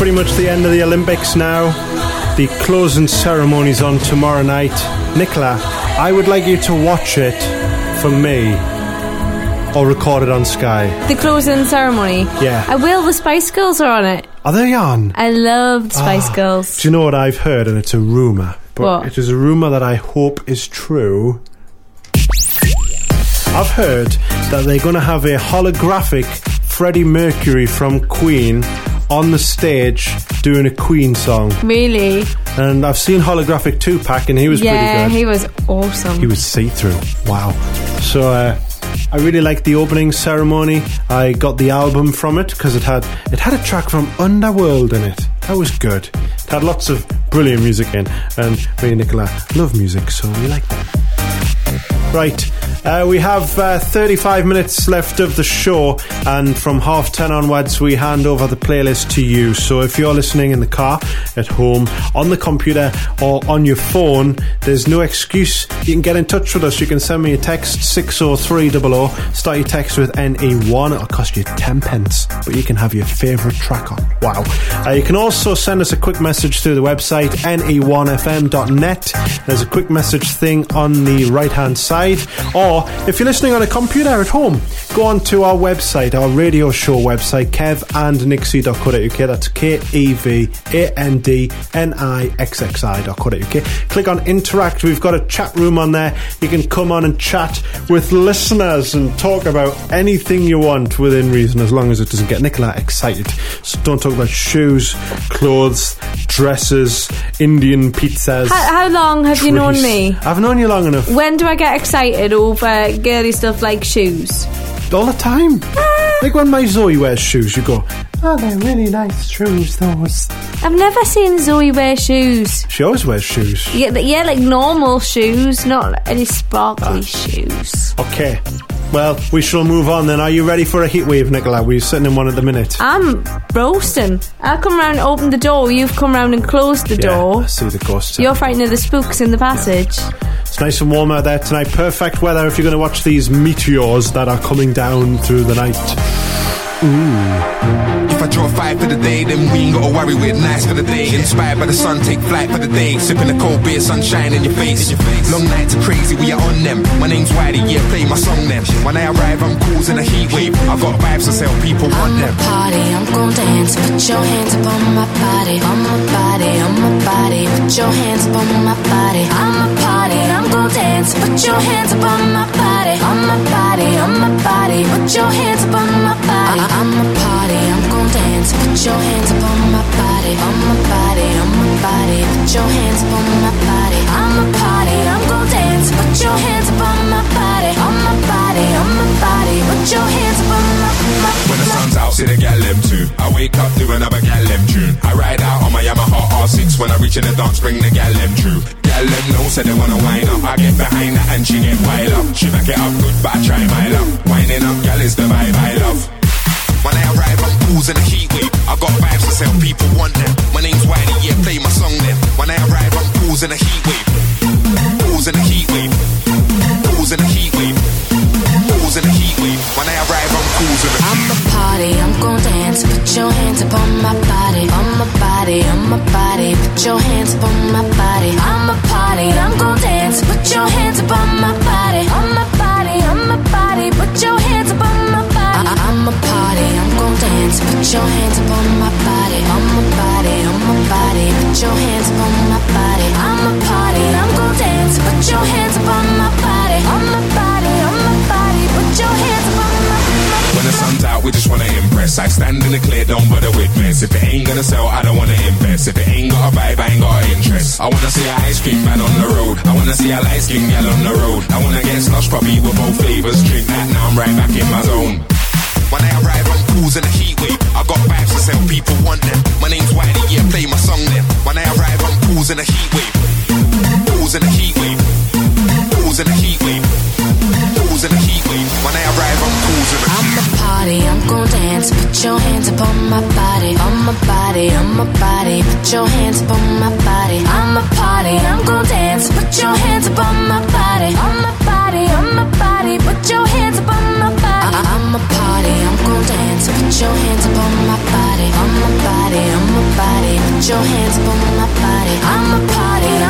Pretty much the end of the Olympics now. The closing ceremony's on tomorrow night. Nicola, I would like you to watch it for me or record it on Sky. The closing ceremony. Yeah. I will. The Spice Girls are on it. Are they on? I loved Spice Ah. Girls. Do you know what I've heard? And it's a rumour. But What? it is a rumour that I hope is true. I've heard that they're going to have a holographic Freddie Mercury from Queen on the stage doing a Queen song. Really? And I've seen holographic Tupac, and he was yeah, pretty good. he was awesome. He was see through. Wow. So uh, I really liked the opening ceremony. I got the album from it because it had it had a track from Underworld in it. That was good. It had lots of brilliant music in, and me and Nicola love music, so we like that. Right. Uh, we have uh, 35 minutes left of the show, and from half 10 onwards, we hand over the playlist to you. So if you're listening in the car, at home, on the computer, or on your phone, there's no excuse. You can get in touch with us. You can send me a text 60300, start your text with NE1. It'll cost you 10 pence, but you can have your favourite track on. Wow. Uh, you can also send us a quick message through the website ne1fm.net. There's a quick message thing on the right hand side. Or if you're listening on a computer at home, go on to our website, our radio show website, kevandnixie.co.uk. That's K E V A N D N I X X I.co.uk. Click on interact. We've got a chat room on there. You can come on and chat with listeners and talk about anything you want within reason as long as it doesn't get Nicola excited. So don't talk about shoes, clothes, dresses, Indian pizzas. How, how long have you known me? I've known you long enough. When do I get excited over girly stuff like shoes? All the time. Ah. like when my Zoe wears shoes, you go, oh, they're really nice shoes, those. I've never seen Zoe wear shoes. She always wears shoes. Yeah, th- yeah, like normal shoes, not any sparkly Ah. shoes. Okay. Well, we shall move on then. Are you ready for a heat wave, Nicola? We're sitting in one at the minute. I'm roasting. I'll come round and open the door. You've come round and closed the Yeah, door. I see the ghosts. You're frightened of the spooks in the passage. It's nice and warm out there tonight. Perfect weather if you're going to watch these meteors that are coming down through the night. If I draw five for the day, then we ain't gotta worry with nice for the day. Inspired by the sun, take flight for the day. Sipping a cold beer, sunshine in your face. Long nights are crazy, we are on them. My name's Wiley, yeah, play my song then. When I arrive, I'm causing a heat wave. I got vibes to sell, people want them. Party, I'm gonna dance. Put your hands up on my body, on my body, on my body. Put your hands up on my body. I'm a party, I'm gonna dance. Put your hands up on my body, on my body, on my body. Put your hands up on my body. I- I'm a party, I'm gon' dance. Put your hands up on my body, on my body, on my body. Put your hands up on my body. I'm a party, I'm gon' dance. Put your hands up on my on my body, on my body. Put your hands on my, my, When the sun's out, see the too. I wake up to another gal them tune. I ride out on my Yamaha R6 when I reach in the dance, bring the gal them true. Gal them know, say they wanna wind up. I get behind her and she get wild up. She back it up good, but I try my luck. Winding up, gal is the vibe I love. When I arrive, I'm causing a heat wave. I got vibes to sell, people want them. My name's Wiley, yeah, play my song then. When I arrive, I'm causing a heat wave. Causing a heat wave. When I arrive, I'm causing a I'm a party, I'm gon' dance. Put your hands up on my body, on my body, on my body. Put your hands up on my body. I'm a party, I'm gon' dance. Put your hands up on my body, on my body, on my body. Put your hands up on my body. I- I'm a party, I'm gon' dance. Put your hands up on my body, on my body, on my body. Put your hands up on my body. I'm a party, I'm gon' dance. Put your hands up on my body, on my body, on my body. Put your hands sun's out, we just wanna impress. I stand in the clear, don't bother with mess. If it ain't gonna sell, I don't wanna invest. If it ain't got a vibe, I ain't got interest. I wanna see a ice cream man on the road. I wanna see a light skin gal on the road. I wanna get slush puppy with both flavors. Drink that, now I'm right back in my zone. When I arrive, I'm causing a heat wave. I got vibes to sell, people want them. My name's Wiley, yeah, play my song then. When I arrive, I'm causing a heat wave. Causing a heat wave. Causing a heat wave. Gon' dance. Put your hands up on my body, on my body, on my body. Put your hands up on my body. I'm a party, I'm gon' dance. Put your hands up on my body, on my body, on my body. Put your hands up on my body. I- I'm a party, I'm gon' dance. Put your hands up on my body, on my body, on my body. Put your hands up on my body. I'm a party, I'm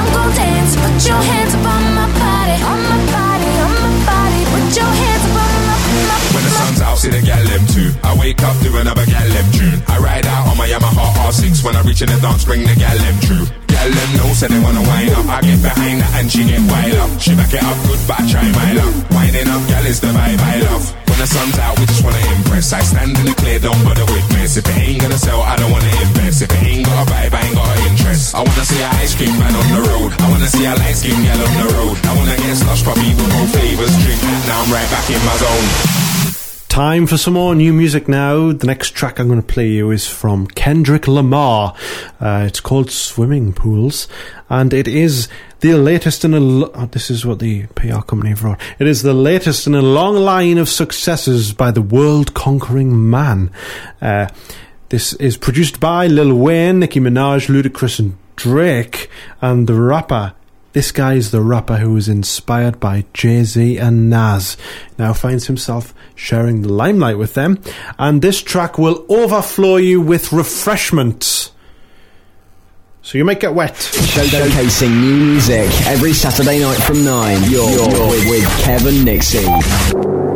R6 when I reach in the dance, bring the gal them true. Gal them know, say they wanna wind up. I get behind her and she get wild up. She back it up good, but I try my luck. Winding up, gal is the vibe I love. When the sun's out, we just wanna impress. I stand in the clear, don't bother with mess. If it ain't gonna sell, I don't wanna invest. If it ain't got a vibe, I ain't got interest. I wanna see a ice cream man on the road. I wanna see a light skin gal on the road. I wanna get slush puppy with both flavors. Drink that, now I'm right back in my zone. Time for some more new music now. The next track I'm going to play you is from Kendrick Lamar. Uh, it's called Swimming Pools, and it is the latest in a. Lo- oh, this is what the PR company wrote. It is the latest in a long line of successes by the world-conquering man. Uh, this is produced by Lil Wayne, Nicki Minaj, Ludacris, and Drake, and the rapper. This guy is the rapper who was inspired by Jay Z and Nas. Now finds himself sharing the limelight with them, and this track will overflow you with refreshment. So you might get wet. Showcasing new music every Saturday night from 9. You're, you're with, with Kev and Nixie.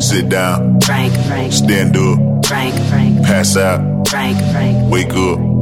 Sit down. Frank, Frank, Stand up. Frank, Frank, Pass out. Frank, Frank, Wake up.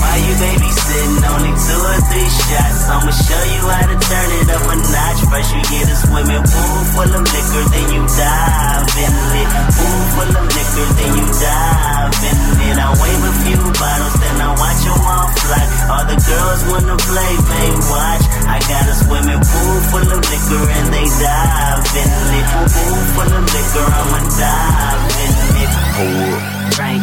Why you babysitting? Only two or three shots. I'ma show you how to turn it up a notch. First you get a swimming pool full of liquor, then you dive in it. Pool full of liquor, then you dive in it. I wave a few bottles, then I watch them all fly. All the girls wanna play, they watch. I got a swimming pool full of liquor, and they dive in it. Pool full of liquor, I'ma dive in it. Pull up. Frank,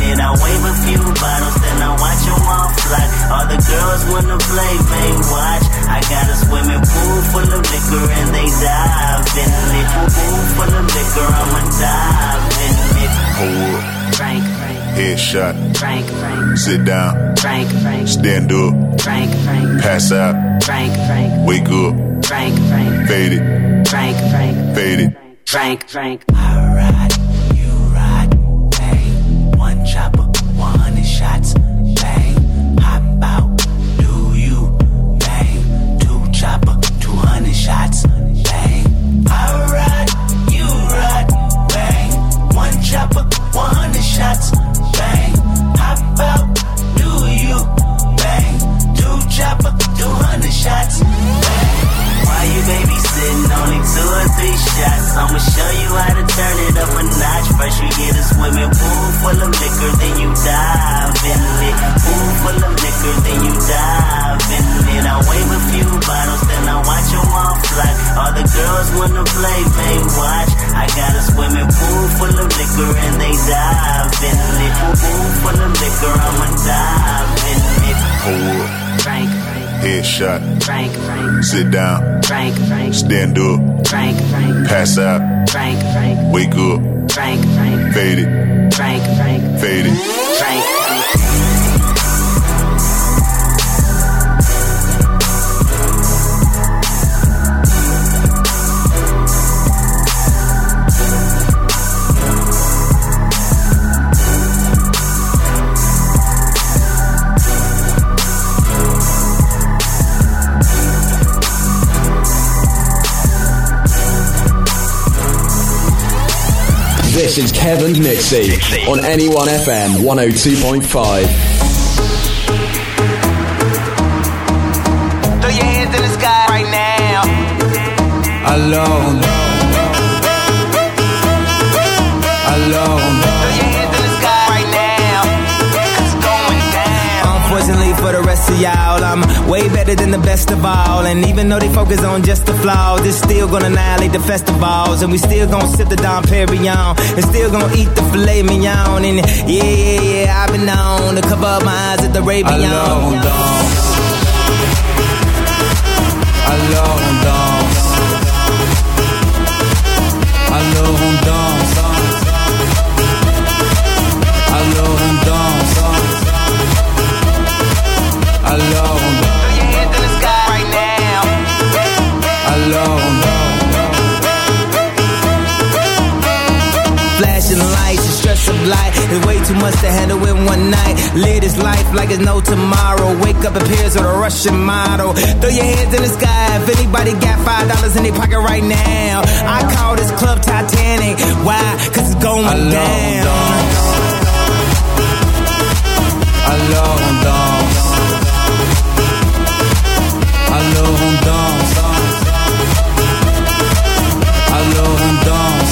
I wave a few bottles, then I watch them all fly. All the girls wanna play, they watch. I got a swimming pool full of liquor, and they dive in it. Pool full of liquor, I'ma dive in it. Pull up. Frank, Headshot. Frank, Frank, Sit down. Frank, Frank, Stand up. Frank, Frank, Pass out. Frank, Frank, Wake up. Frank, Frank, Fade it. Frank, Frank, Fade it. Frank, Frank. I'ma show you how to turn it up a notch. First you get a swimming pool full of liquor, then you dive in it. Pool full of liquor, then you dive in it. I wave a few bottles, then I watch them all fly. All the girls wanna play, they watch. I got a swimming pool full of liquor, and they dive in it. Pool full of liquor, I'ma dive in it. Pull up. Frank, Frank, Headshot. Frank, Frank, Sit down. Frank, Frank, Stand up. Frank, Frank, Pass out. Frank, Frank, Wake up. Frank, Frank, Fade it. Frank, Frank, Fade it. Frank, Frank. This is Kev and Nixie on NE1 FM 102.5. Throw your hands in the sky right now. Alors on of y'all, I'm way better than the best of all. And even though they focus on just the flaws, it's still gonna annihilate the festivals. And we still gonna sip the Dom Perignon. And still gonna eat the filet mignon. And yeah, yeah, yeah, I've been known to cover up my eyes at the Rabion. Alors on danse like it's no tomorrow. Wake up appears with a Russian model. Throw your hands in the sky if anybody got five dollars in their pocket right now. I call this club Titanic. Why? Cause it's going down. Alors on danse Alors on danse Alors on danse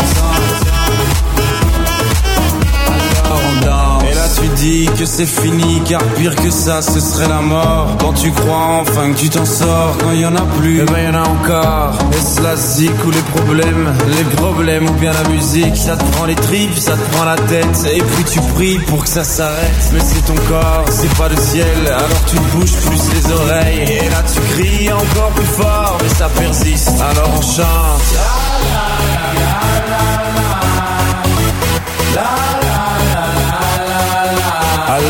dis que c'est fini car pire que ça ce serait la mort. Quand tu crois enfin que tu t'en sors? Quand y en a plus, eh ben y en a encore. Est-ce la zik ou les problèmes Les problèmes ou bien la musique Ça te prend les tripes, ça te prend la tête. Et puis tu pries pour que ça s'arrête. Mais c'est ton corps, c'est pas le ciel. Alors tu bouges plus les oreilles. Et là tu cries encore plus fort. Mais ça persiste, alors on chante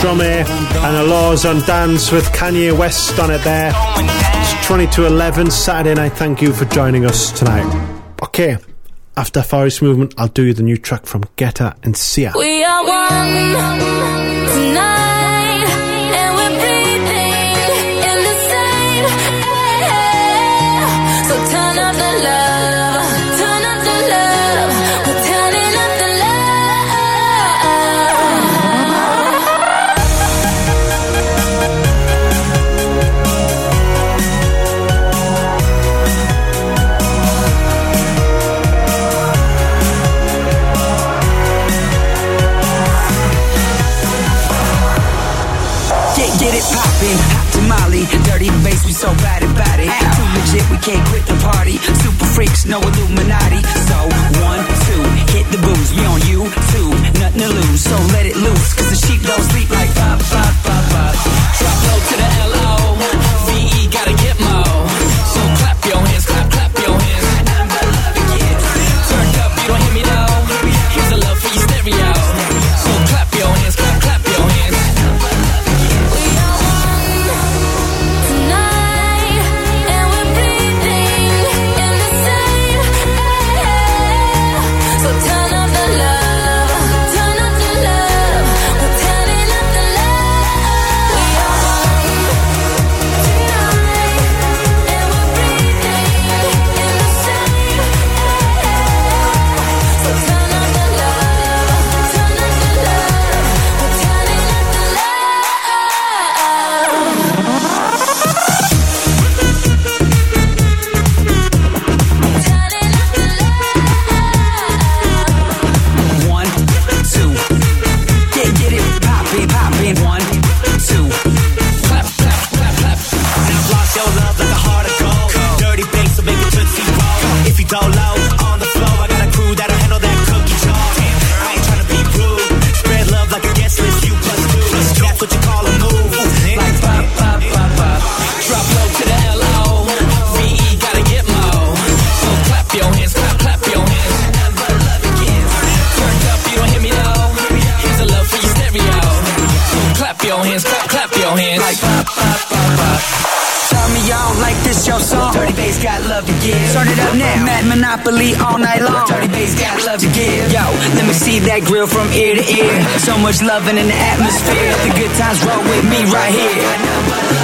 Stromae and Alors on Danse with Kanye West on it there. It's 20 to 11 Saturday night. Thank you for joining us tonight. Okay, after Far East Movement, I'll do you the new track from Guetta and Sia. We are one bass, we so bad about it. Too legit, we can't quit the party. Super freaks, no Illuminati. So, one, two, hit the booze, we on you too. Nothing to lose, so let it loose. Cause the sheep don't sleep like pop, pop, pop, pop. Drop low to the L-O, V-E, gotta get more. So clap your hands, got love to give. Start it up now. Mad Monopoly all night long. Dirty bass got love to give. Yo, let me see that grill from ear to ear. So much loving in the atmosphere. The good times roll with me right here.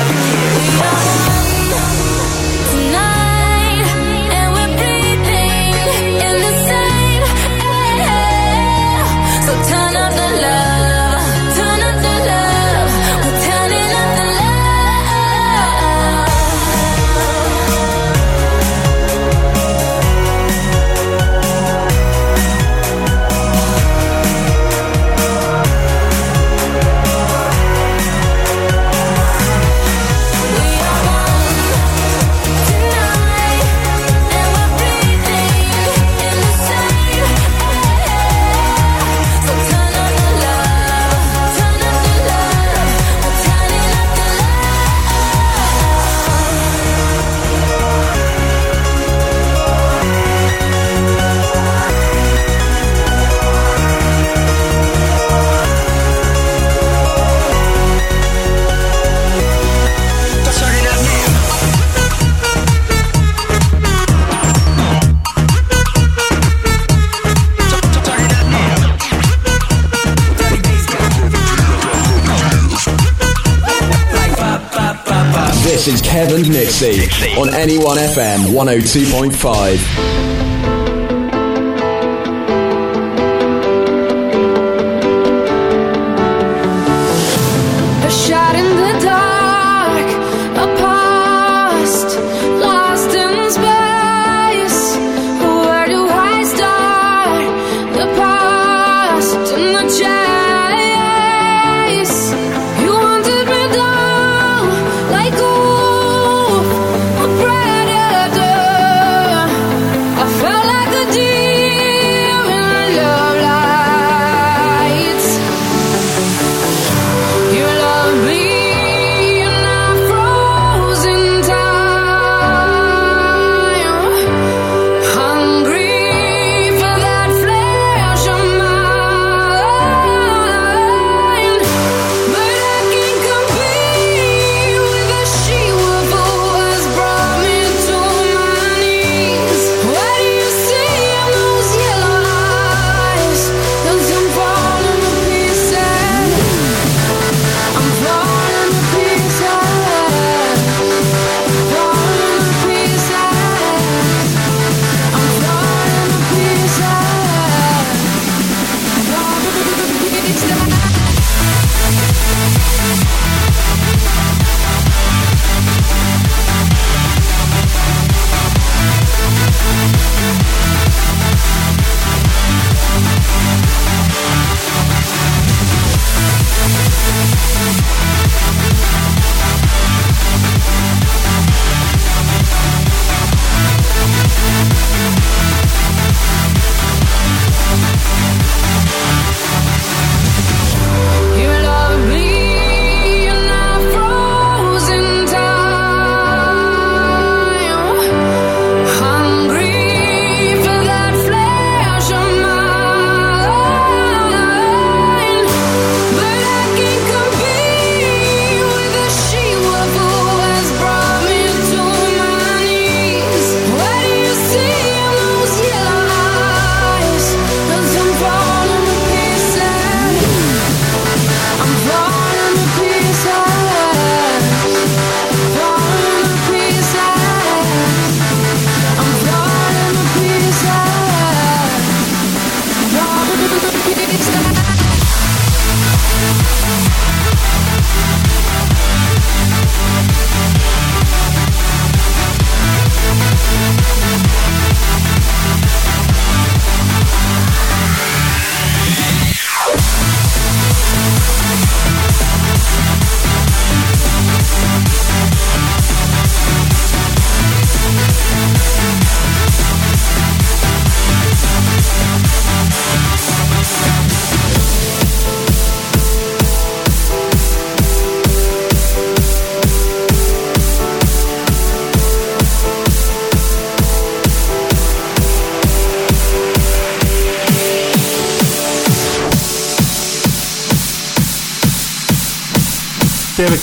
Kev and Nixie on NE1 FM 102.5.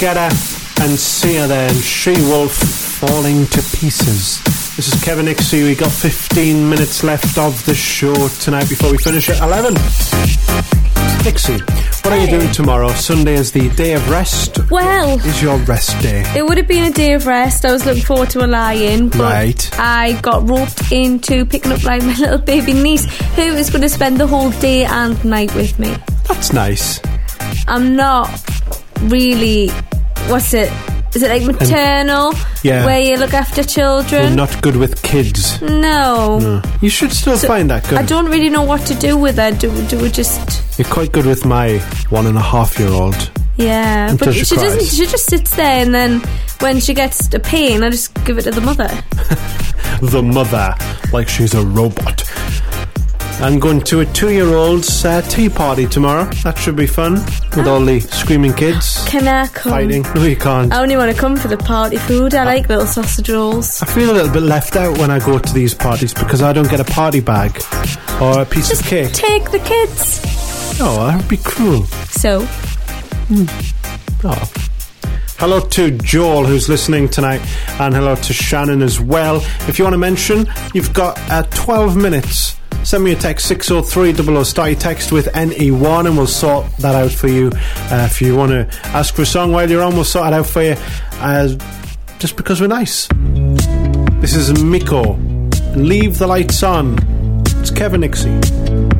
Guetta and Sia there and She Wolf falling to pieces. This is Kev and Nixie. We got 15 minutes left of the show tonight before we finish at 11. Nixie, what are you doing tomorrow? Sunday is the day of rest. Well, Is your rest day? it would have been a day of rest. I was looking forward to a lie-in, but Right. I got roped into picking up like my little baby niece, who is going to spend the whole day and night with me. That's nice. I'm not really. What's it? Is it like maternal? Yeah. Where you look after You're children? not good with kids. no. No. You should still So, find that good. I don't really know what to do with her. Do, do we just. You're quite good with my one and a half year old. Yeah, Until but she she, doesn't. She just sits there, and then when she gets a pain, I just give it to the mother. The mother, like she's a robot. I'm going to a two year old's uh, tea party tomorrow. That should be fun with all the screaming kids Can I come? fighting. No, you can't. I only want to come for the party food. I like little sausage rolls. I feel a little bit left out when I go to these parties because I don't get a party bag or a piece of cake. Take the kids. Oh, that would be cruel. So, Oh. Hello to Joel who's listening tonight, and hello to Shannon as well. If you want to mention, you've got uh, 12 minutes. Send me a text 60300. Start text with NE1 and we'll sort that out for you. Uh, if you want to ask for a song while you're on, we'll sort it out for you. Uh, just because we're nice. This is Meiko. Leave the lights on. It's Kev and Nixie.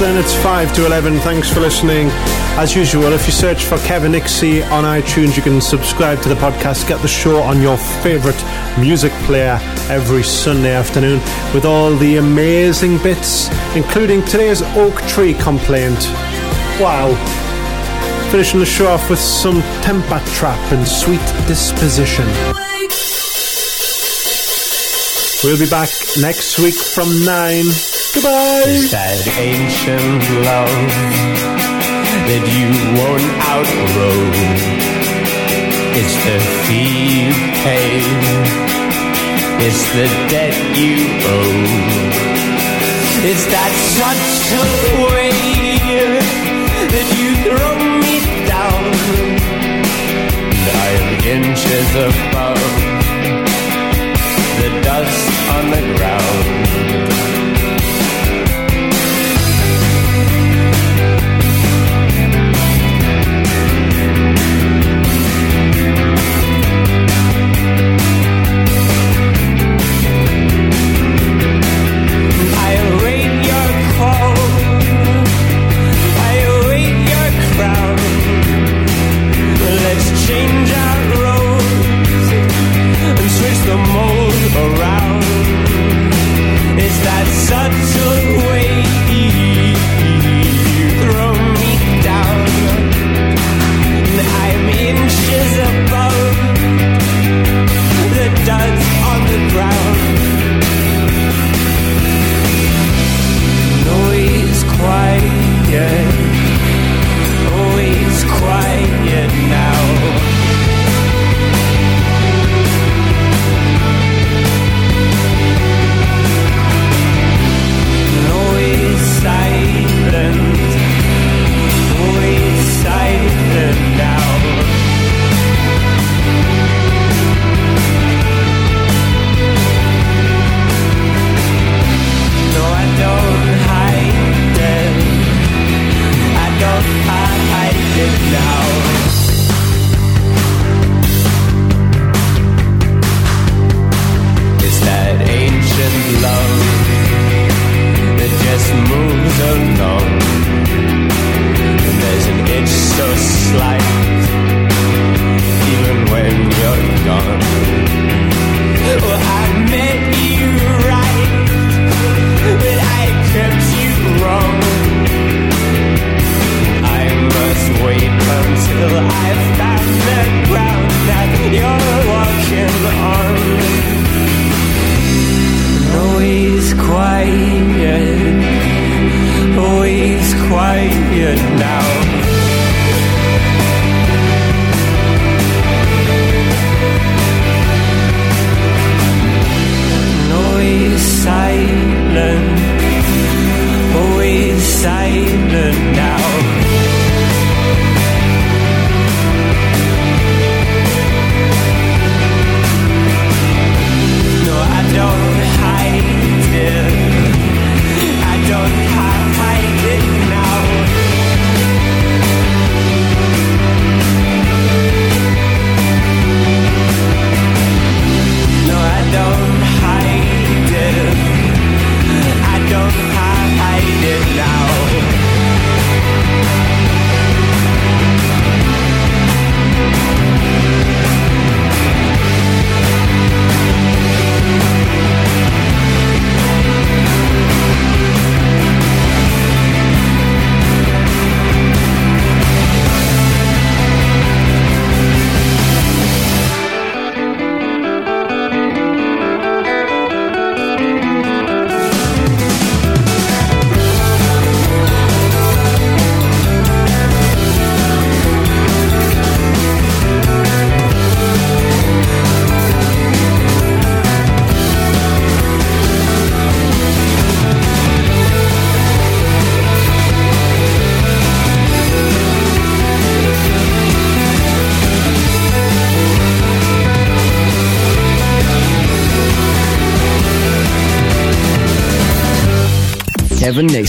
then it's 5 to 11. Thanks for listening. As usual, if you search for Kev and Nixie on iTunes, you can subscribe to the podcast, get the show on your favourite music player every Sunday afternoon with all the amazing bits, including today's oak tree complaint. Wow. Finishing the show off with some temper trap and sweet disposition. We'll be back next week from 9. Goodbye. It's that ancient love that you won't outgrow. It's the fee you pay. It's the debt you owe. It's that such a way that you throw me down. I am inches above the dust on the ground.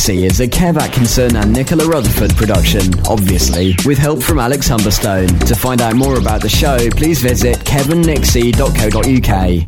Kevin is a Kev Atkinson and Nicola Rutherford production, obviously, with help from Alex Humberstone. To find out more about the show, please visit kevandnixie.co.uk.